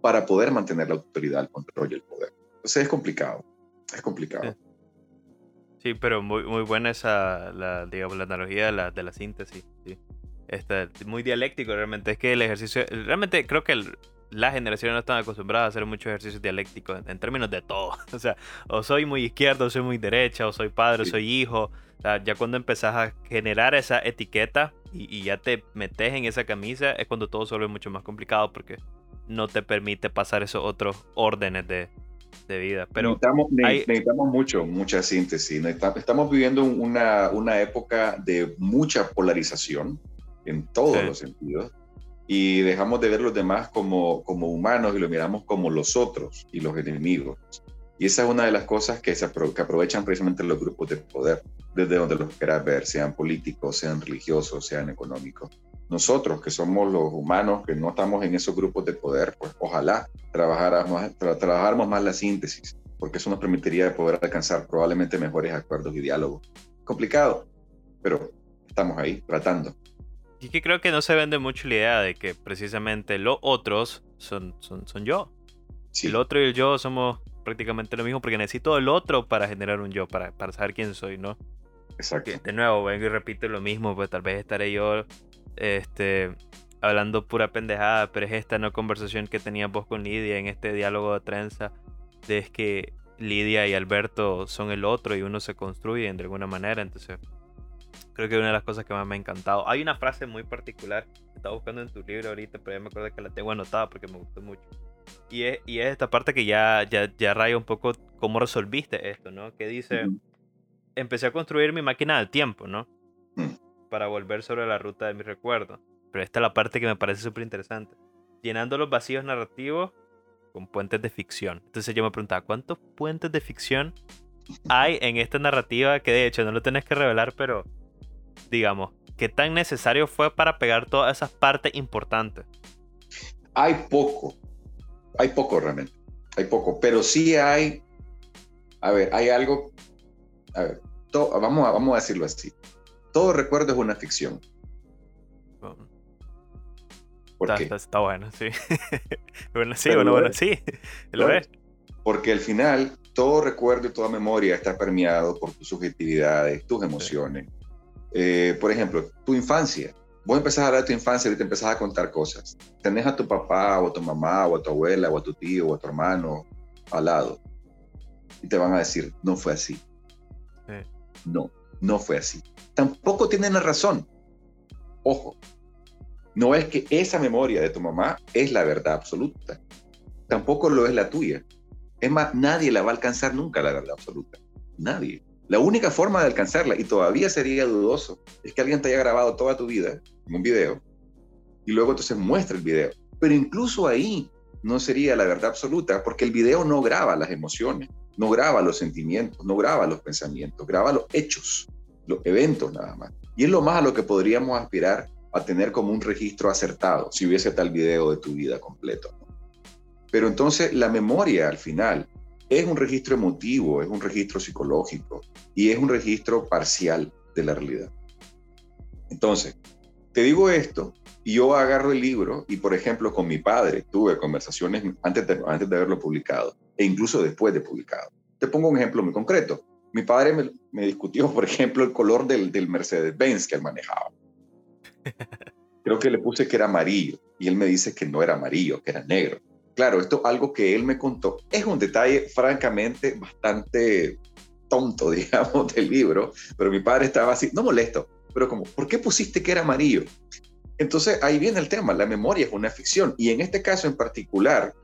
para poder mantener la autoridad, el control y el poder. Entonces es complicado, es complicado. Sí, pero muy, muy buena esa, la, digamos, la analogía de la, de la síntesis. Sí. Está muy dialéctico realmente. Es que el ejercicio, realmente creo que el, las generaciones no están acostumbradas a hacer muchos ejercicios dialécticos en, términos de todo. O sea, o soy muy izquierdo, o soy muy derecha, o soy padre, o soy hijo. O sea, ya cuando empezás a generar esa etiqueta y, ya te metes en esa camisa, es cuando todo se vuelve mucho más complicado porque no te permite pasar esos otros órdenes de, de vida. Pero necesitamos, necesitamos mucho, mucha síntesis. Estamos viviendo una, una época de mucha polarización en todos los sentidos y dejamos de ver los demás como, como humanos y los miramos como los otros y los enemigos. Y esa es una de las cosas que, se aprovechan precisamente los grupos de poder, desde donde los quieras ver, sean políticos, sean religiosos, sean económicos. Nosotros, que somos los humanos, que no estamos en esos grupos de poder, pues ojalá trabajáramos, trabajáramos más la síntesis, porque eso nos permitiría poder alcanzar probablemente mejores acuerdos y diálogos. Complicado, pero estamos ahí tratando. Y que creo que no se vende mucho la idea de que precisamente los otros son, son, son yo. El otro y el yo somos prácticamente lo mismo porque necesito el otro para generar un yo, para, para saber quién soy, ¿no? Exacto. de nuevo, vengo y repito lo mismo, pues tal vez estaré yo este, hablando pura pendejada, pero es esta no conversación que tenías vos con Lidia en este diálogo de trenza, de es que Lidia y Alberto son el otro y uno se construye de alguna manera, entonces creo que una de las cosas que más me ha encantado. Hay una frase muy particular que estaba buscando en tu libro ahorita, pero ya me acuerdo que la tengo anotada porque me gustó mucho. Y es, y es esta parte que ya, ya, ya raya un poco cómo resolviste esto, ¿no? Que dice, empecé a construir mi máquina del tiempo, ¿no? Para volver sobre la ruta de mi recuerdo. Pero esta es la parte que me parece súper interesante. Llenando los vacíos narrativos con puentes de ficción. Entonces yo me preguntaba, ¿cuántos puentes de ficción hay en esta narrativa que de hecho no lo tenés que revelar, pero digamos, ¿qué tan necesario fue para pegar todas esas partes importantes? Hay poco, hay poco realmente, hay poco, pero sí hay, a ver, hay algo, a ver, vamos, a, vamos a decirlo así, todo recuerdo es una ficción. ¿Por está, qué? Está, bueno, sí. bueno, sí, bueno, bueno, sí, lo es. Porque al final, todo recuerdo y toda memoria está permeado por tus subjetividades, tus emociones, eh, por ejemplo, tu infancia. Vos empezás a hablar de tu infancia y te empezás a contar cosas. Tenés a tu papá o a tu mamá o a tu abuela o a tu tío o a tu hermano al lado y te van a decir, no fue así. No, no fue así. Tampoco tienen la razón. Ojo, no es que esa memoria de tu mamá es la verdad absoluta. Tampoco lo es la tuya. Es más, nadie la va a alcanzar nunca la verdad absoluta. Nadie. La única forma de alcanzarla, y todavía sería dudoso, es que alguien te haya grabado toda tu vida en un video y luego entonces muestra el video. Pero incluso ahí no sería la verdad absoluta porque el video no graba las emociones, no graba los sentimientos, no graba los pensamientos, graba los hechos, los eventos nada más. Y es lo más a lo que podríamos aspirar a tener como un registro acertado si hubiese tal video de tu vida completo. Pero entonces la memoria al final es un registro emotivo, es un registro psicológico y es un registro parcial de la realidad. Entonces, te digo esto y yo agarro el libro y, por ejemplo, con mi padre tuve conversaciones antes de, antes de haberlo publicado e incluso después de publicado. Te pongo un ejemplo muy concreto. Mi padre me, discutió, por ejemplo, el color del, del Mercedes-Benz que él manejaba. Creo que le puse que era amarillo y él me dice que no era amarillo, que era negro. Claro, esto es algo que él me contó. Es un detalle francamente bastante tonto, digamos, del libro, pero mi padre estaba así, no molesto, pero como, ¿por qué pusiste que era amarillo? Entonces ahí viene el tema, la memoria es una ficción y en este caso en particular,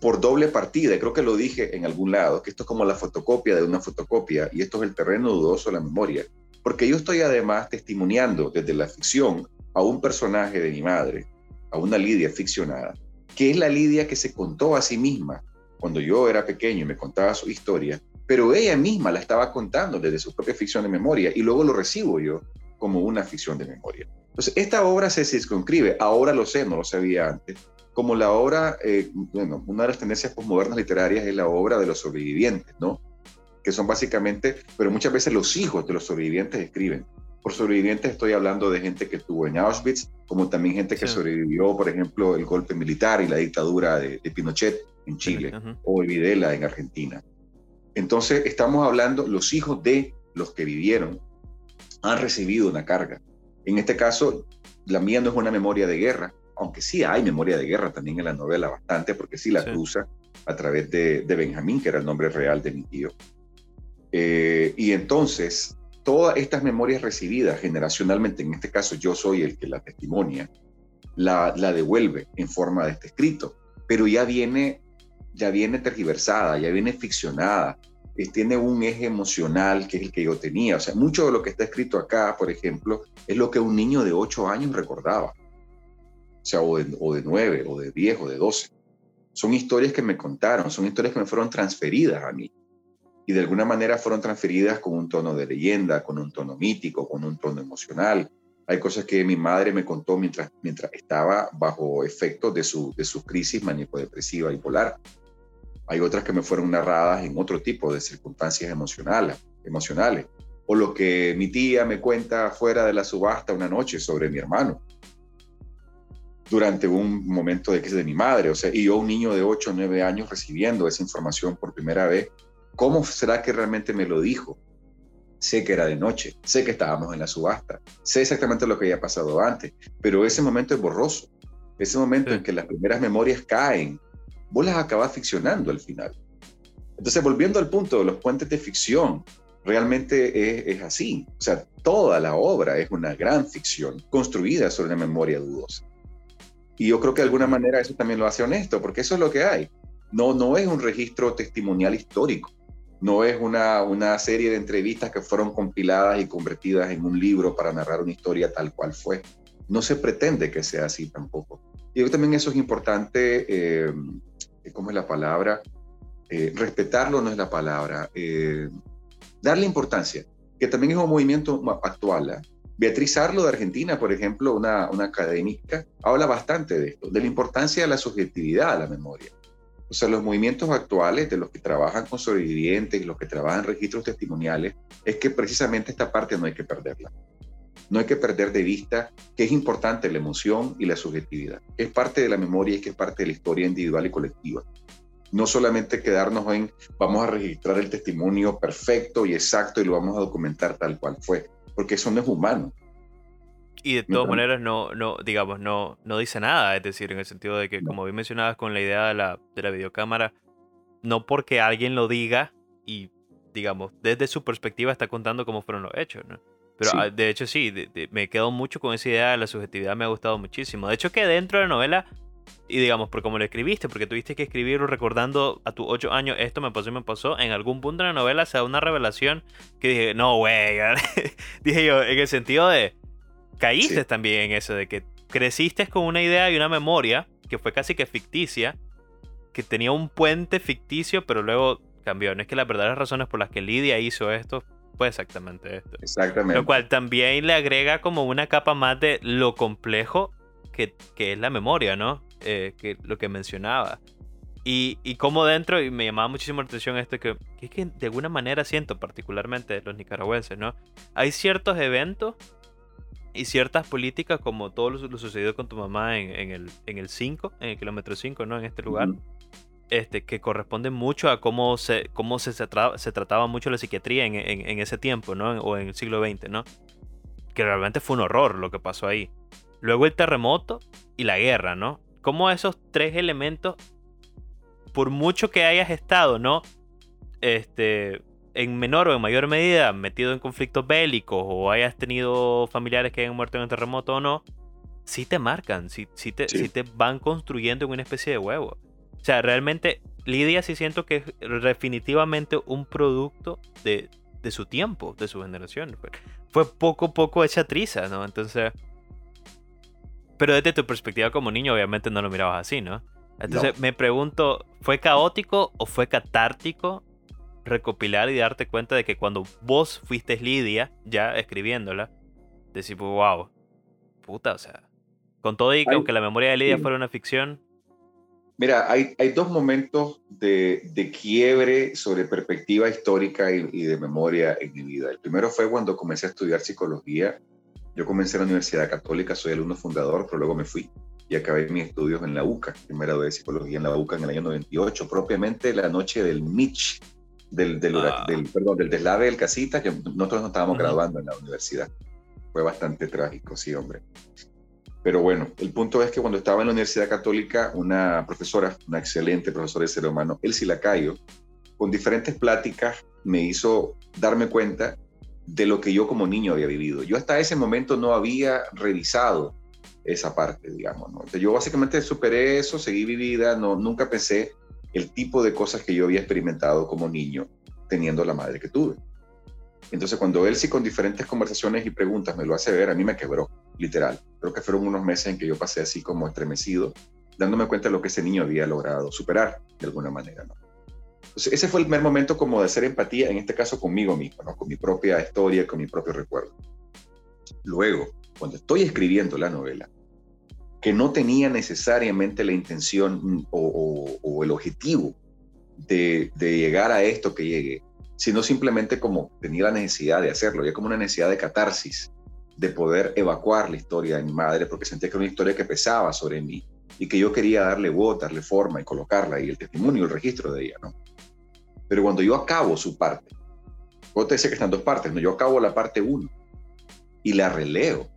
por doble partida, creo que lo dije en algún lado, que esto es como la fotocopia de una fotocopia y esto es el terreno dudoso de la memoria, porque yo estoy además testimoniando desde la ficción a un personaje de mi madre, a una Lidia ficcionada, que es la Lidia que se contó a sí misma cuando yo era pequeño y me contaba su historia, pero ella misma la estaba contando desde su propia ficción de memoria y luego lo recibo yo como una ficción de memoria. Entonces, esta obra se circunscribe, ahora lo sé, no lo sabía antes, como la obra, eh, bueno, una de las tendencias postmodernas literarias es la obra de los sobrevivientes, ¿no? Que son básicamente, pero muchas veces los hijos de los sobrevivientes escriben. Por sobrevivientes estoy hablando de gente que estuvo en Auschwitz, como también gente que sobrevivió, por ejemplo, el golpe militar y la dictadura de, Pinochet en Chile, o el Videla en Argentina. Entonces, estamos hablando, los hijos de los que vivieron han recibido una carga. En este caso, la mía no es una memoria de guerra, aunque sí hay memoria de guerra también en la novela bastante, porque sí la cruza a través de, Benjamín, que era el nombre real de mi tío. Eh, y entonces, todas estas memorias recibidas generacionalmente, en este caso yo soy el que la testimonia, la, la devuelve en forma de este escrito, pero ya viene, ya viene tergiversada, ya viene ficcionada, tiene un eje emocional que es el que yo tenía. O sea, mucho de lo que está escrito acá, por ejemplo, es lo que un niño de 8 años recordaba. O sea, o de, o de 9, o de 10, o de 12. Son historias que me contaron, son historias que me fueron transferidas a mí. Y de alguna manera fueron transferidas con un tono de leyenda, con un tono mítico, con un tono emocional. Hay cosas que mi madre me contó mientras, mientras estaba bajo efectos de su, de su crisis maníaco-depresiva y polar hay otras que me fueron narradas en otro tipo de circunstancias emocionales, emocionales. O lo que mi tía me cuenta fuera de la subasta una noche sobre mi hermano durante un momento de crisis de mi madre. O sea, y yo, un niño de 8 o 9 años, recibiendo esa información por primera vez, ¿cómo será que realmente me lo dijo? Sé que era de noche, sé que estábamos en la subasta, sé exactamente lo que había pasado antes, pero ese momento es borroso. Ese momento en que las primeras memorias caen vos las acabas ficcionando al final. Entonces, volviendo al punto de los puentes de ficción, realmente es, así. O sea, toda la obra es una gran ficción construida sobre una memoria dudosa. Y yo creo que de alguna manera eso también lo hace honesto, porque eso es lo que hay. No, no es un registro testimonial histórico, no es una, una serie de entrevistas que fueron compiladas y convertidas en un libro para narrar una historia tal cual fue. No se pretende que sea así tampoco. Y yo también eso es importante eh, ¿cómo es la palabra? Eh, respetarlo no es la palabra, eh, darle importancia, que también es un movimiento actual. Beatriz Arlo de Argentina, por ejemplo, una, una académica, habla bastante de esto, de la importancia de la subjetividad a la memoria. O sea, los movimientos actuales de los que trabajan con sobrevivientes, los que trabajan registros testimoniales, es que precisamente esta parte no hay que perderla. No hay que perder de vista que es importante la emoción y la subjetividad. Es parte de la memoria y que es parte de la historia individual y colectiva. No solamente quedarnos en vamos a registrar el testimonio perfecto y exacto y lo vamos a documentar tal cual fue, porque eso no es humano. Y de todas maneras no, no, digamos, no, no dice nada, es decir, en el sentido de que, como bien mencionabas con la idea de la, de la videocámara, no porque alguien lo diga y, digamos, desde su perspectiva está contando cómo fueron los hechos, ¿no? Pero ah, de hecho sí, me quedo mucho con esa idea de la subjetividad, me ha gustado muchísimo. De hecho que dentro de la novela, y digamos, por como lo escribiste, porque tuviste que escribirlo recordando a tus ocho años, esto me pasó y me pasó, en algún punto de la novela se da una revelación que dije, no, güey, dije yo, en el sentido de, caíste también en eso, de que creciste con una idea y una memoria que fue casi que ficticia, que tenía un puente ficticio, pero luego cambió. No es que las verdaderas razones por las que Lidia hizo esto pues exactamente esto. Exactamente. Lo cual también le agrega como una capa más de lo complejo que, que es la memoria, ¿no? Eh, que lo que mencionaba. Y, y como dentro, y me llamaba muchísimo la atención esto, que, que es que de alguna manera siento, particularmente los nicaragüenses, ¿no? Hay ciertos eventos y ciertas políticas, como todo lo, sucedido con tu mamá en, en, el, en el 5, en el kilómetro 5, ¿no? En este lugar este, que corresponde mucho a cómo se, cómo se, se, trataba mucho la psiquiatría en, en, ese tiempo, ¿no? O en el siglo XX, ¿no? Que realmente fue un horror lo que pasó ahí. Luego el terremoto y la guerra, ¿no? Cómo esos tres elementos, por mucho que hayas estado, ¿no? Este, en menor o en mayor medida metido en conflictos bélicos o hayas tenido familiares que hayan muerto en el terremoto o no, sí te marcan, sí, te, sí te van construyendo en una especie de huevo. O sea, realmente Lidia sí siento que es definitivamente un producto de, de su tiempo, de su generación. Fue, fue poco a poco hecha triza, ¿no? Entonces... Pero desde tu perspectiva como niño, obviamente no lo mirabas así, ¿no? Entonces me pregunto, ¿fue caótico o fue catártico recopilar y darte cuenta de que cuando vos fuiste Lidia, ya escribiéndola, decís, wow, puta, o sea, con todo y que aunque la memoria de Lidia fuera una ficción. Mira, hay, hay dos momentos de, de, quiebre sobre perspectiva histórica y, y, de memoria en mi vida. El primero fue cuando comencé a estudiar psicología. Yo comencé en la Universidad Católica, soy alumno fundador, pero luego me fui y acabé mis estudios en la UCA, primera de psicología en la UCA en el año 98, propiamente la noche del Mitch, del, del, ah. del, perdón, del deslave del casita, que nosotros no estábamos graduando en la universidad. Fue bastante trágico, sí, hombre. Pero bueno, el punto es que cuando estaba en la Universidad Católica, una profesora, una excelente profesora de ser humano, Elsie Lacayo, con diferentes pláticas me hizo darme cuenta de lo que yo como niño había vivido. Yo hasta ese momento no había revisado esa parte, digamos. ¿no? Entonces, yo básicamente superé eso, seguí mi vida, no, nunca pensé el tipo de cosas que yo había experimentado como niño teniendo la madre que tuve. Entonces, cuando él sí con diferentes conversaciones y preguntas me lo hace ver, a mí me quebró, literal. Creo que fueron unos meses en que yo pasé así como estremecido, dándome cuenta de lo que ese niño había logrado superar de alguna manera. ¿no? Entonces, ese fue el primer momento como de hacer empatía, en este caso conmigo mismo, con mi propia historia, con mi propio recuerdo. Luego, cuando estoy escribiendo la novela, que no tenía necesariamente la intención o, el objetivo de, llegar a esto que llegue, sino simplemente como tenía la necesidad de hacerlo, ya como una necesidad de catarsis, de poder evacuar la historia de mi madre, porque sentía que era una historia que pesaba sobre mí y que yo quería darle voz, darle forma y colocarla y el testimonio, el registro de ella, ¿no? Pero cuando yo acabo su parte, vos te decía que están dos partes, ¿no? Yo acabo la parte uno y la releo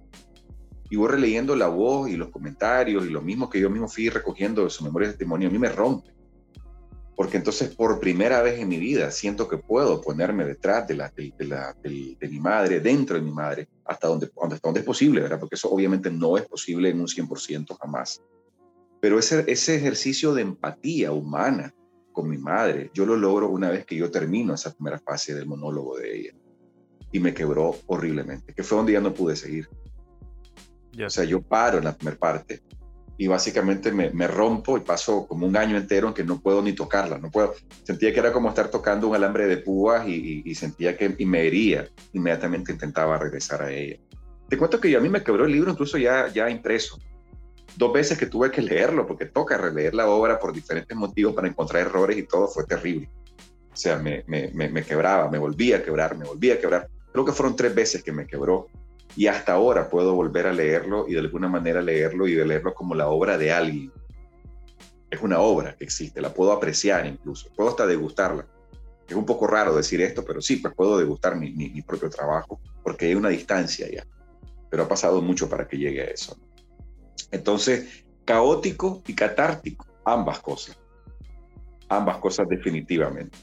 y voy releyendo la voz y los comentarios y lo mismo que yo mismo fui recogiendo de su memoria de testimonio, a mí me rompe. Porque entonces por primera vez en mi vida siento que puedo ponerme detrás de, la, de, mi madre, dentro de mi madre, hasta donde, hasta donde es posible, ¿verdad? Porque eso obviamente no es posible en un 100% jamás. Pero ese, ese ejercicio de empatía humana con mi madre, yo lo logro una vez que yo termino esa primera fase del monólogo de ella. Y me quebró horriblemente, que fue donde ya no pude seguir. O sea, yo paro en la primera parte y básicamente me, me, rompo y paso como un año entero en que no puedo ni tocarla, no puedo. Sentía que era como estar tocando un alambre de púas y, y, sentía que y me hería. Inmediatamente intentaba regresar a ella. Te cuento que yo, a mí me quebró el libro incluso ya, ya impreso. Dos veces que tuve que leerlo porque toca releer la obra por diferentes motivos para encontrar errores y todo fue terrible. O sea, me, me, me quebraba, me volvía a quebrar, me volvía a quebrar. Creo que fueron tres veces que me quebró y hasta ahora puedo volver a leerlo y de alguna manera leerlo y de leerlo como la obra de alguien. Es una obra que existe, la puedo apreciar incluso, puedo hasta degustarla. Es un poco raro decir esto, pero sí, pues puedo degustar mi, mi, propio trabajo porque hay una distancia ya, pero ha pasado mucho para que llegue a eso. Entonces, caótico y catártico, ambas cosas, ambas cosas definitivamente.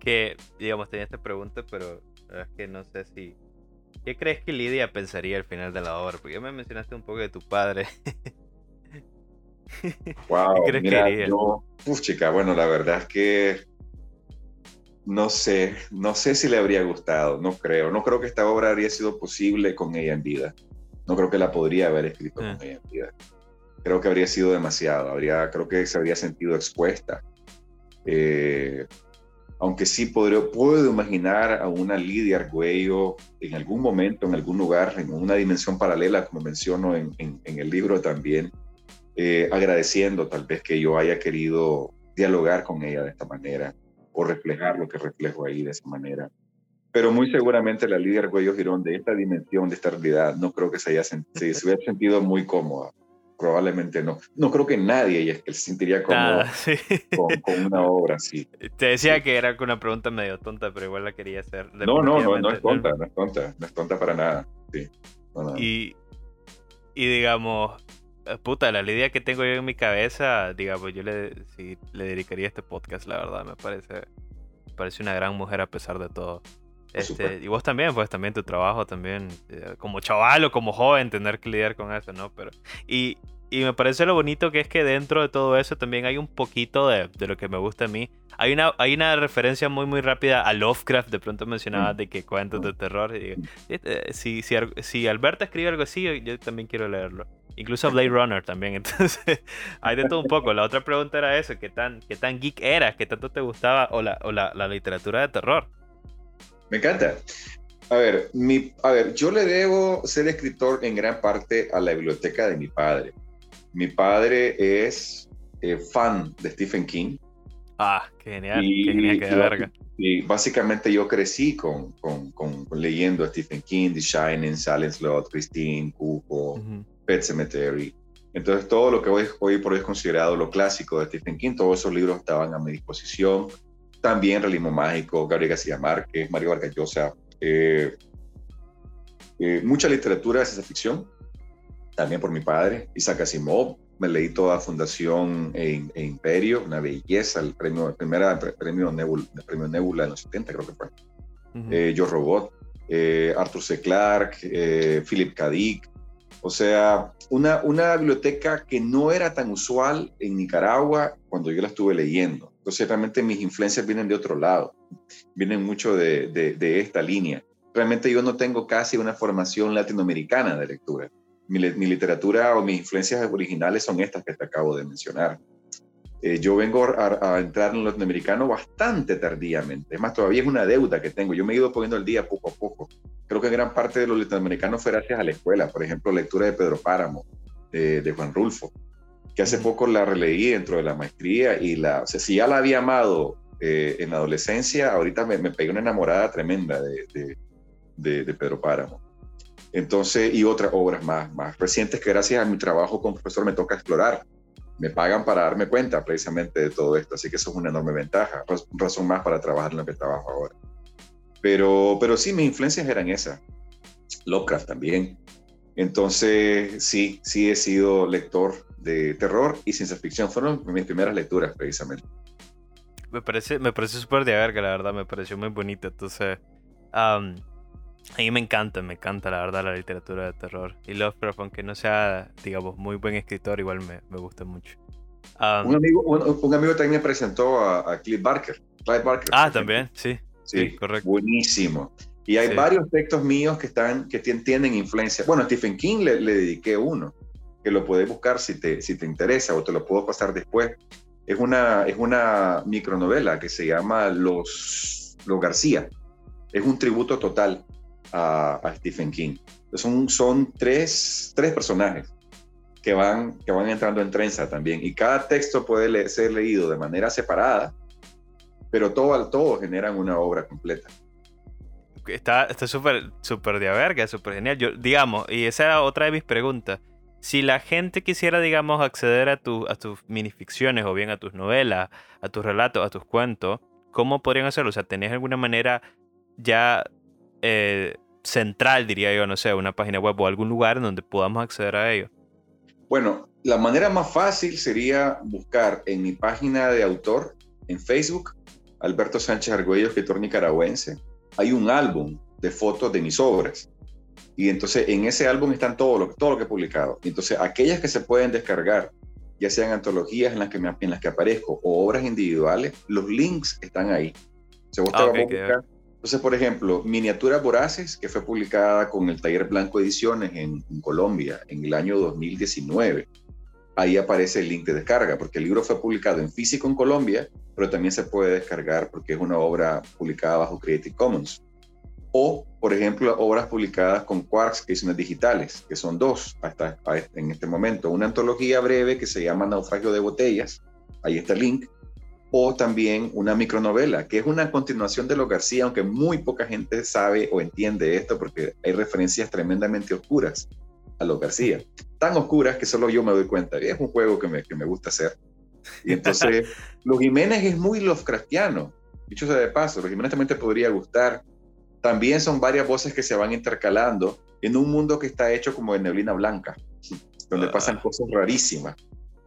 Que, digamos, tenía esta pregunta, pero es que no sé si. ¿Qué crees que Lidia pensaría al final de la obra? Porque ya me mencionaste un poco de tu padre. Wow, ¿Qué crees mira, que haría? uf, chica, bueno, la verdad es que no sé, no sé si le habría gustado, no creo. No creo que esta obra habría sido posible con ella en vida. No creo que la podría haber escrito con ella en vida. Creo que habría sido demasiado, habría, creo que se habría sentido expuesta. Eh, aunque sí podría, puedo imaginar a una Lidia Argüello en algún momento, en algún lugar, en una dimensión paralela, como menciono en, el libro también, eh, agradeciendo tal vez que yo haya querido dialogar con ella de esta manera o reflejar lo que reflejo ahí de esa manera. Pero muy seguramente la Lidia Argüello Girón de esta dimensión, de esta realidad, no creo que se haya se hubiera sentido muy cómoda probablemente no. No creo que nadie se sentiría cómodo con, una obra así. Te decía que era una pregunta medio tonta, pero igual la quería hacer. No, no, no, no es tonta, no es tonta, no es tonta para nada. Sí, Y, y digamos, eh, puta, la idea que tengo yo en mi cabeza, digamos, yo le, le dedicaría este podcast, la verdad, me parece, me parece una gran mujer a pesar de todo. Este, y vos también, pues también tu trabajo también, eh, como chaval o como joven, tener que lidiar con eso, ¿no? Pero, y y me parece lo bonito que es que dentro de todo eso también hay un poquito de, de, lo que me gusta a mí. Hay una, hay una referencia muy muy rápida a Lovecraft, de pronto mencionaba mm. de que cuentos de terror. Y este, si, si, si Alberto escribe algo así, yo, también quiero leerlo. Incluso Blade Runner también. Entonces, hay de todo un poco. La otra pregunta era eso, ¿qué tan, qué tan geek eras? ¿Qué tanto te gustaba o la, o la, la literatura de terror? Me encanta. A ver, mi, a ver, yo le debo ser escritor en gran parte a la biblioteca de mi padre. Mi padre es eh, fan de Stephen King. Ah, qué genial, qué genial, qué verga. Y básicamente yo crecí con, con, con, leyendo a Stephen King, The Shining, Silent Slot, Christine, Cuco, Pet Cemetery. Entonces todo lo que hoy, hoy por hoy es considerado lo clásico de Stephen King, todos esos libros estaban a mi disposición. También Realismo Mágico, Gabriel García Márquez, Mario Vargas Llosa, eh, eh, mucha literatura de ciencia ficción, también por mi padre, Isaac Asimov. Me leí toda Fundación e, e Imperio, una belleza, el premio, el primera, premio, Nebula, el premio Nebula en los 70, creo que fue. Eh, Yo Robot, Arthur C. Clarke, Philip K. Dick. O sea, una, una biblioteca que no era tan usual en Nicaragua cuando yo la estuve leyendo. Entonces, realmente mis influencias vienen de otro lado vienen mucho de, de, esta línea. Realmente yo no tengo casi una formación latinoamericana de lectura. Mi, mi, literatura o mis influencias originales son estas que te acabo de mencionar. Eh, yo vengo a, entrar en lo latinoamericano bastante tardíamente. Es más, todavía es una deuda que tengo. Yo me he ido poniendo el día poco a poco. Creo que gran parte de los latinoamericanos fue gracias a la escuela. Por ejemplo, lectura de Pedro Páramo, de, de Juan Rulfo, que hace poco la releí dentro de la maestría y la, o sea, si ya la había amado eh, en la adolescencia, ahorita me, me, pegué una enamorada tremenda de, de, de, Pedro Páramo. Entonces, y otras obras más, más recientes que gracias a mi trabajo como profesor me toca explorar. Me pagan para darme cuenta precisamente de todo esto, así que eso es una enorme ventaja, razón más para trabajar en lo que trabajo ahora. Pero, pero sí, mis influencias eran esas. Lovecraft también. Entonces, sí, sí he sido lector de terror y ciencia ficción. Fueron mis primeras lecturas, precisamente me parece, me parece súper de verga, la verdad, me pareció muy bonito. Entonces, a mí me encanta, me encanta la verdad la literatura de terror. Y Lovecraft, aunque no sea, digamos, muy buen escritor, igual me, me gusta mucho. un, amigo, un, amigo también me presentó a, Cliff Barker, Clive Barker. Ah, también, sí. Sí, correcto. Buenísimo. Y hay varios textos míos que, están, que tienen influencia. Bueno, a Stephen King le, le dediqué uno, que lo puedes buscar si te, si te interesa o te lo puedo pasar después es una, es una micronovela que se llama Los, Los García. Es un tributo total a, Stephen King. Son, son tres, tres personajes que van, que van entrando en trenza también. Y cada texto puede ser leído de manera separada, pero todo al todo generan una obra completa. Está súper súper de verga, súper genial. Yo, digamos, y esa era otra de mis preguntas si la gente quisiera, digamos, acceder a, tu, a tus minificciones o bien a tus novelas, a tus relatos, a tus cuentos, ¿cómo podrían hacerlo? O sea, ¿tenés alguna manera ya eh, central, diría yo, no sé, una página web o algún lugar en donde podamos acceder a ello? Bueno, la manera más fácil sería buscar en mi página de autor en Facebook, Alberto Sánchez Argüello, escritor nicaragüense. Hay un álbum de fotos de mis obras. Y entonces en ese álbum están todo lo, todo lo que he publicado. Entonces aquellas que se pueden descargar, ya sean antologías en las que, en las que aparezco o obras individuales, los links están ahí. Ah, entonces, por ejemplo, Miniaturas Voraces, que fue publicada con el Taller Blanco Ediciones en, en, Colombia en el año 2019. Ahí aparece el link de descarga, porque el libro fue publicado en físico en Colombia, pero también se puede descargar porque es una obra publicada bajo Creative Commons o, por ejemplo, obras publicadas con Quarks Ediciones Digitales, que son dos hasta en este momento. Una antología breve que se llama Naufragio de Botellas, ahí está el link, o también una micronovela, que es una continuación de Lo García, aunque muy poca gente sabe o entiende esto porque hay referencias tremendamente oscuras a Lo García, tan oscuras que solo yo me doy cuenta. Es un juego que me, que me gusta hacer. Y entonces, Los Jiménez es muy Lovecraftiano. Dicho sea de paso, Los Jiménez también te podría gustar también son varias voces que se van intercalando en un mundo que está hecho como de neblina blanca, donde pasan ah. cosas rarísimas.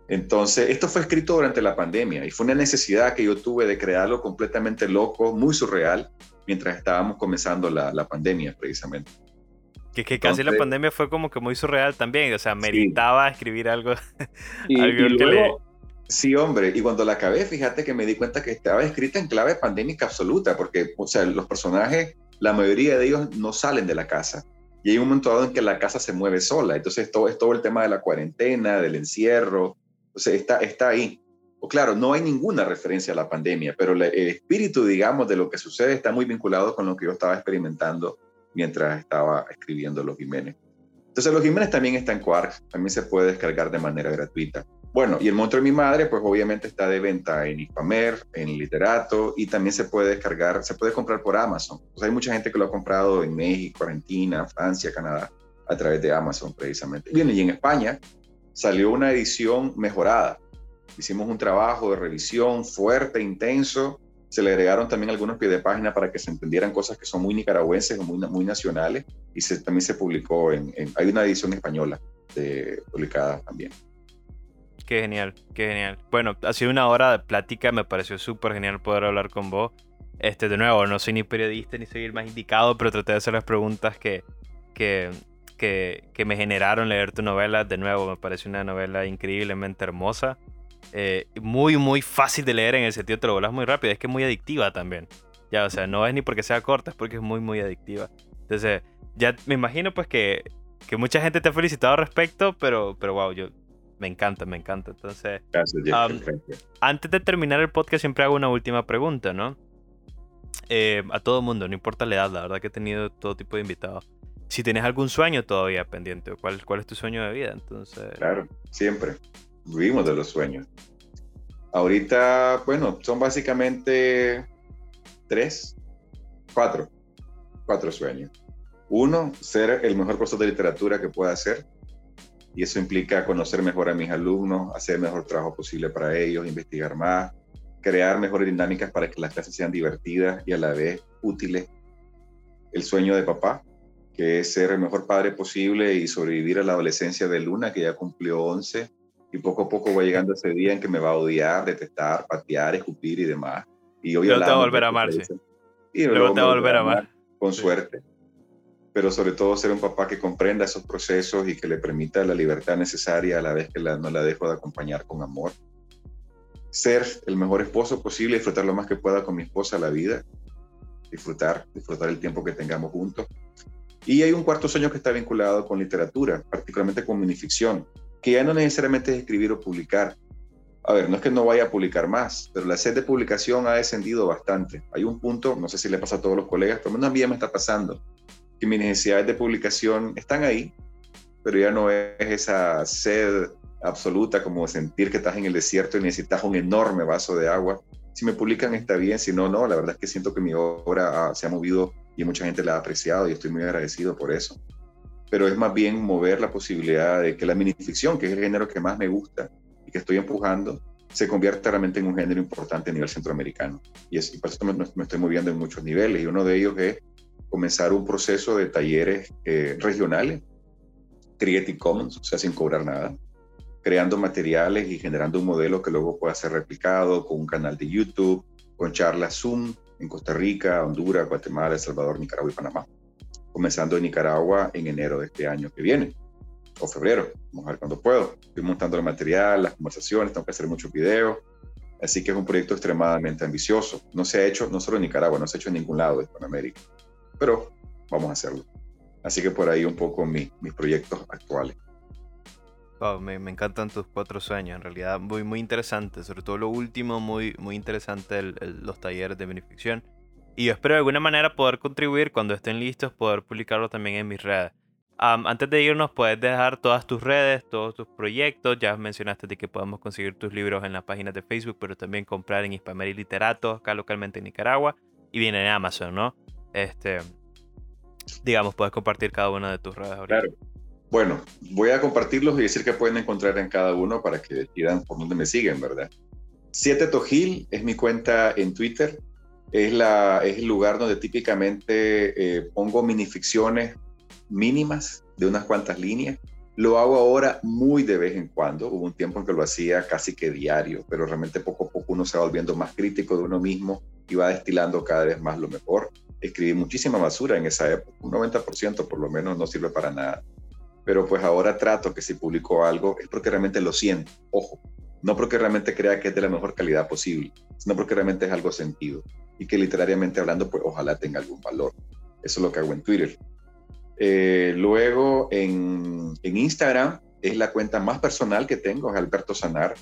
Entonces, esto fue escrito durante la pandemia y fue una necesidad que yo tuve de crearlo completamente loco, muy surreal, mientras estábamos comenzando la, la pandemia, precisamente. Que, que casi la pandemia fue como que muy surreal también, o sea, meritaba escribir algo. algo Sí, hombre, y cuando la acabé, fíjate que me di cuenta que estaba escrita en clave pandémica absoluta, porque, o sea, los personajes, la mayoría de ellos no salen de la casa. Y hay un momento dado en que la casa se mueve sola. Entonces, todo es todo el tema de la cuarentena, del encierro. Sea, está, está ahí. O claro, no hay ninguna referencia a la pandemia, pero el espíritu, digamos, de lo que sucede está muy vinculado con lo que yo estaba experimentando mientras estaba escribiendo Los Jiménez. Entonces, Los Jiménez también está en Quarks, también se puede descargar de manera gratuita. Bueno, y el monstruo de mi madre, pues obviamente está de venta en Hispamer, en Literato, y también se puede descargar, se puede comprar por Amazon. Hay mucha gente que lo ha comprado en México, Argentina, Francia, Canadá, a través de Amazon precisamente. Bien, y en España salió una edición mejorada. Hicimos un trabajo de revisión fuerte, intenso. Se le agregaron también algunos pies de página para que se entendieran cosas que son muy nicaragüenses o muy, muy nacionales. Y también se publicó en, en, hay una edición española de, publicada también. Qué genial, qué genial. Bueno, ha sido una hora de plática, me pareció súper genial poder hablar con vos. Este, de nuevo, no soy ni periodista ni soy el más indicado, pero traté de hacer las preguntas que, que, que, me generaron leer tu novela. De nuevo, me parece una novela increíblemente hermosa. Eh, muy, muy fácil de leer en el sentido te lo volas muy rápido. Es que muy adictiva también. Ya, o sea, no es ni porque sea corta, es porque es muy, muy adictiva. Entonces, ya me imagino pues que, que mucha gente te ha felicitado al respecto, pero, pero wow, yo me encanta, me encanta. Entonces, antes de terminar el podcast siempre hago una última pregunta, ¿no? Eh, a todo mundo, no importa la edad, la verdad que he tenido todo tipo de invitados. Si tienes algún sueño todavía pendiente, ¿cuál, cuál es tu sueño de vida? Entonces... Claro, siempre. Vivimos de los sueños. Ahorita, bueno, son básicamente tres, cuatro, cuatro sueños. Uno, ser el mejor profesor de literatura que pueda ser y eso implica conocer mejor a mis alumnos, hacer el mejor trabajo posible para ellos, investigar más, crear mejores dinámicas para que las clases sean divertidas y a la vez útiles. El sueño de papá, que es ser el mejor padre posible y sobrevivir a la adolescencia de Luna, que ya cumplió 11, y poco a poco va llegando ese día en que me va a odiar, detestar, patear, escupir y demás. Y hoy luego te va a volver a amarse. Y luego, te va a volver a amar. Con suerte pero sobre todo ser un papá que comprenda esos procesos y que le permita la libertad necesaria a la vez que no la dejo de acompañar con amor. Ser el mejor esposo posible, disfrutar lo más que pueda con mi esposa la vida, disfrutar, disfrutar el tiempo que tengamos juntos. Y hay un cuarto sueño que está vinculado con literatura, particularmente con minificción, que ya no necesariamente es escribir o publicar. A ver, no es que no vaya a publicar más, pero la sed de publicación ha descendido bastante. Hay un punto, no sé si le pasa a todos los colegas, pero a mí me está pasando, que mis necesidades de publicación están ahí, pero ya no es esa sed absoluta como sentir que estás en el desierto y necesitas un enorme vaso de agua. Si me publican está bien, si no, no. La verdad es que siento que mi obra se ha movido y mucha gente la ha apreciado y estoy muy agradecido por eso. Pero es más bien mover la posibilidad de que la minificción, que es el género que más me gusta y que estoy empujando, se convierta realmente en un género importante a nivel centroamericano. Y, es, por eso me, me, estoy moviendo en muchos niveles. Y uno de ellos es comenzar un proceso de talleres eh, regionales, Creative Commons, o sea, sin cobrar nada, creando materiales y generando un modelo que luego pueda ser replicado con un canal de YouTube, con charlas Zoom en Costa Rica, Honduras, Guatemala, El Salvador, Nicaragua y Panamá. Comenzando en Nicaragua en enero de este año que viene, o febrero, vamos a ver cuándo puedo. Estoy montando el material, las conversaciones, tengo que hacer muchos videos, así que es un proyecto extremadamente ambicioso. No se ha hecho, no solo en Nicaragua, no se ha hecho en ningún lado de Hispanoamérica pero vamos a hacerlo. Así que por ahí un poco mis proyectos actuales. me, encantan tus cuatro sueños, en realidad muy, muy interesante, sobre todo lo último, muy, muy interesante los talleres de beneficción. Y yo espero de alguna manera poder contribuir cuando estén listos, poder publicarlo también en mis redes. antes de irnos, puedes dejar todas tus redes, todos tus proyectos. Ya mencionaste de que podemos conseguir tus libros en las páginas de Facebook, pero también comprar en Hispamer y Literato, acá localmente en Nicaragua. Y viene en Amazon, ¿no? Este, digamos, puedes compartir cada una de tus redes Claro. Bueno, voy a compartirlos y decir que pueden encontrar en cada uno para que decidan por dónde me siguen, ¿verdad? Siete Tojil es mi cuenta en Twitter. Es, la, es el lugar donde típicamente eh, pongo minificciones mínimas de unas cuantas líneas. Lo hago ahora muy de vez en cuando. Hubo un tiempo en que lo hacía casi que diario, pero realmente poco a poco uno se va volviendo más crítico de uno mismo y va destilando cada vez más lo mejor. Escribí muchísima basura en esa época, un 90% por lo menos no sirve para nada. Pero pues ahora trato que si publico algo es porque realmente lo siento, ojo, no porque realmente crea que es de la mejor calidad posible, sino porque realmente es algo sentido y que literariamente hablando, pues ojalá tenga algún valor. Eso es lo que hago en Twitter. Eh, luego en, en, Instagram es la cuenta más personal que tengo, es Alberto Sanar.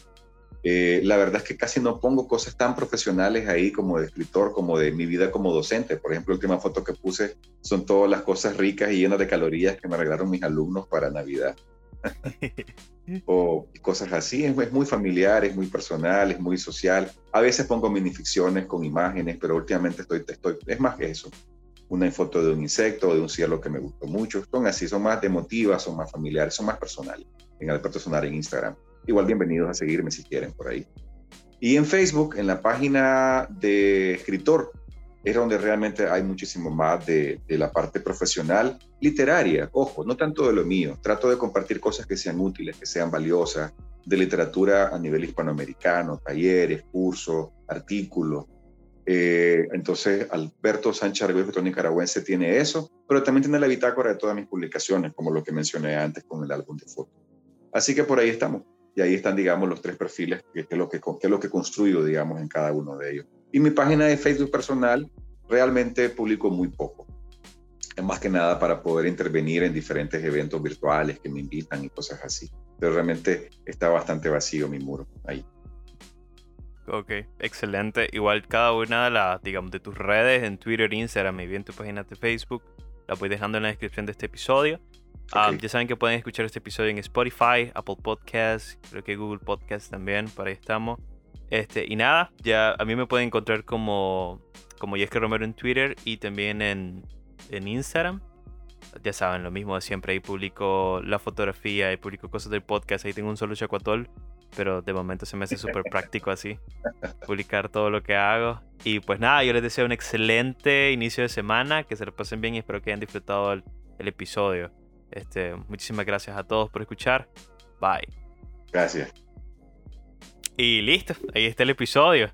Eh, la verdad es que casi no pongo cosas tan profesionales ahí como de escritor, como de mi vida como docente. Por ejemplo, la última foto que puse son todas las cosas ricas y llenas de calorías que me regalaron mis alumnos para Navidad. o cosas así. Es, muy familiar, es muy personal, es muy social. A veces pongo minificciones con imágenes, pero últimamente estoy, estoy es más que eso. Una foto de un insecto o de un cielo que me gustó mucho. Son así, son más emotivas, son más familiares, son más personales. En Alberto Sonar en Instagram. Igual bienvenidos a seguirme si quieren por ahí. Y en Facebook, en la página de escritor, es donde realmente hay muchísimo más de, la parte profesional, literaria, ojo, no tanto de lo mío, trato de compartir cosas que sean útiles, que sean valiosas, de literatura a nivel hispanoamericano, talleres, cursos, artículos. Eh, entonces, Alberto Sánchez Arguello, nicaragüense, tiene eso, pero también tiene la bitácora de todas mis publicaciones, como lo que mencioné antes con el álbum de fotos. Así que por ahí estamos. Y ahí están, digamos, los tres perfiles, que es lo que, que, es lo que construyo, digamos, en cada uno de ellos. Y mi página de Facebook personal realmente publico muy poco. Es más que nada para poder intervenir en diferentes eventos virtuales que me invitan y cosas así. Pero realmente está bastante vacío mi muro ahí. Ok, excelente. Igual cada una de las, digamos, de tus redes en Twitter, Instagram y bien tu página de Facebook, la voy dejando en la descripción de este episodio. Ah, ya saben que pueden escuchar este episodio en Spotify, Apple Podcasts, creo que Google Podcasts también, por ahí estamos. Este, y nada, ya a mí me pueden encontrar como, como Yesker Romero en Twitter y también en, en Instagram. Ya saben, lo mismo de siempre. Ahí publico la fotografía y publico cosas del podcast. Ahí tengo un solo chacuatol, pero de momento se me hace súper práctico así. Publicar todo lo que hago. Y pues nada, yo les deseo un excelente inicio de semana. Que se lo pasen bien y espero que hayan disfrutado el, el episodio. Este, muchísimas gracias a todos por escuchar. Bye. Gracias. Y listo, ahí está el episodio.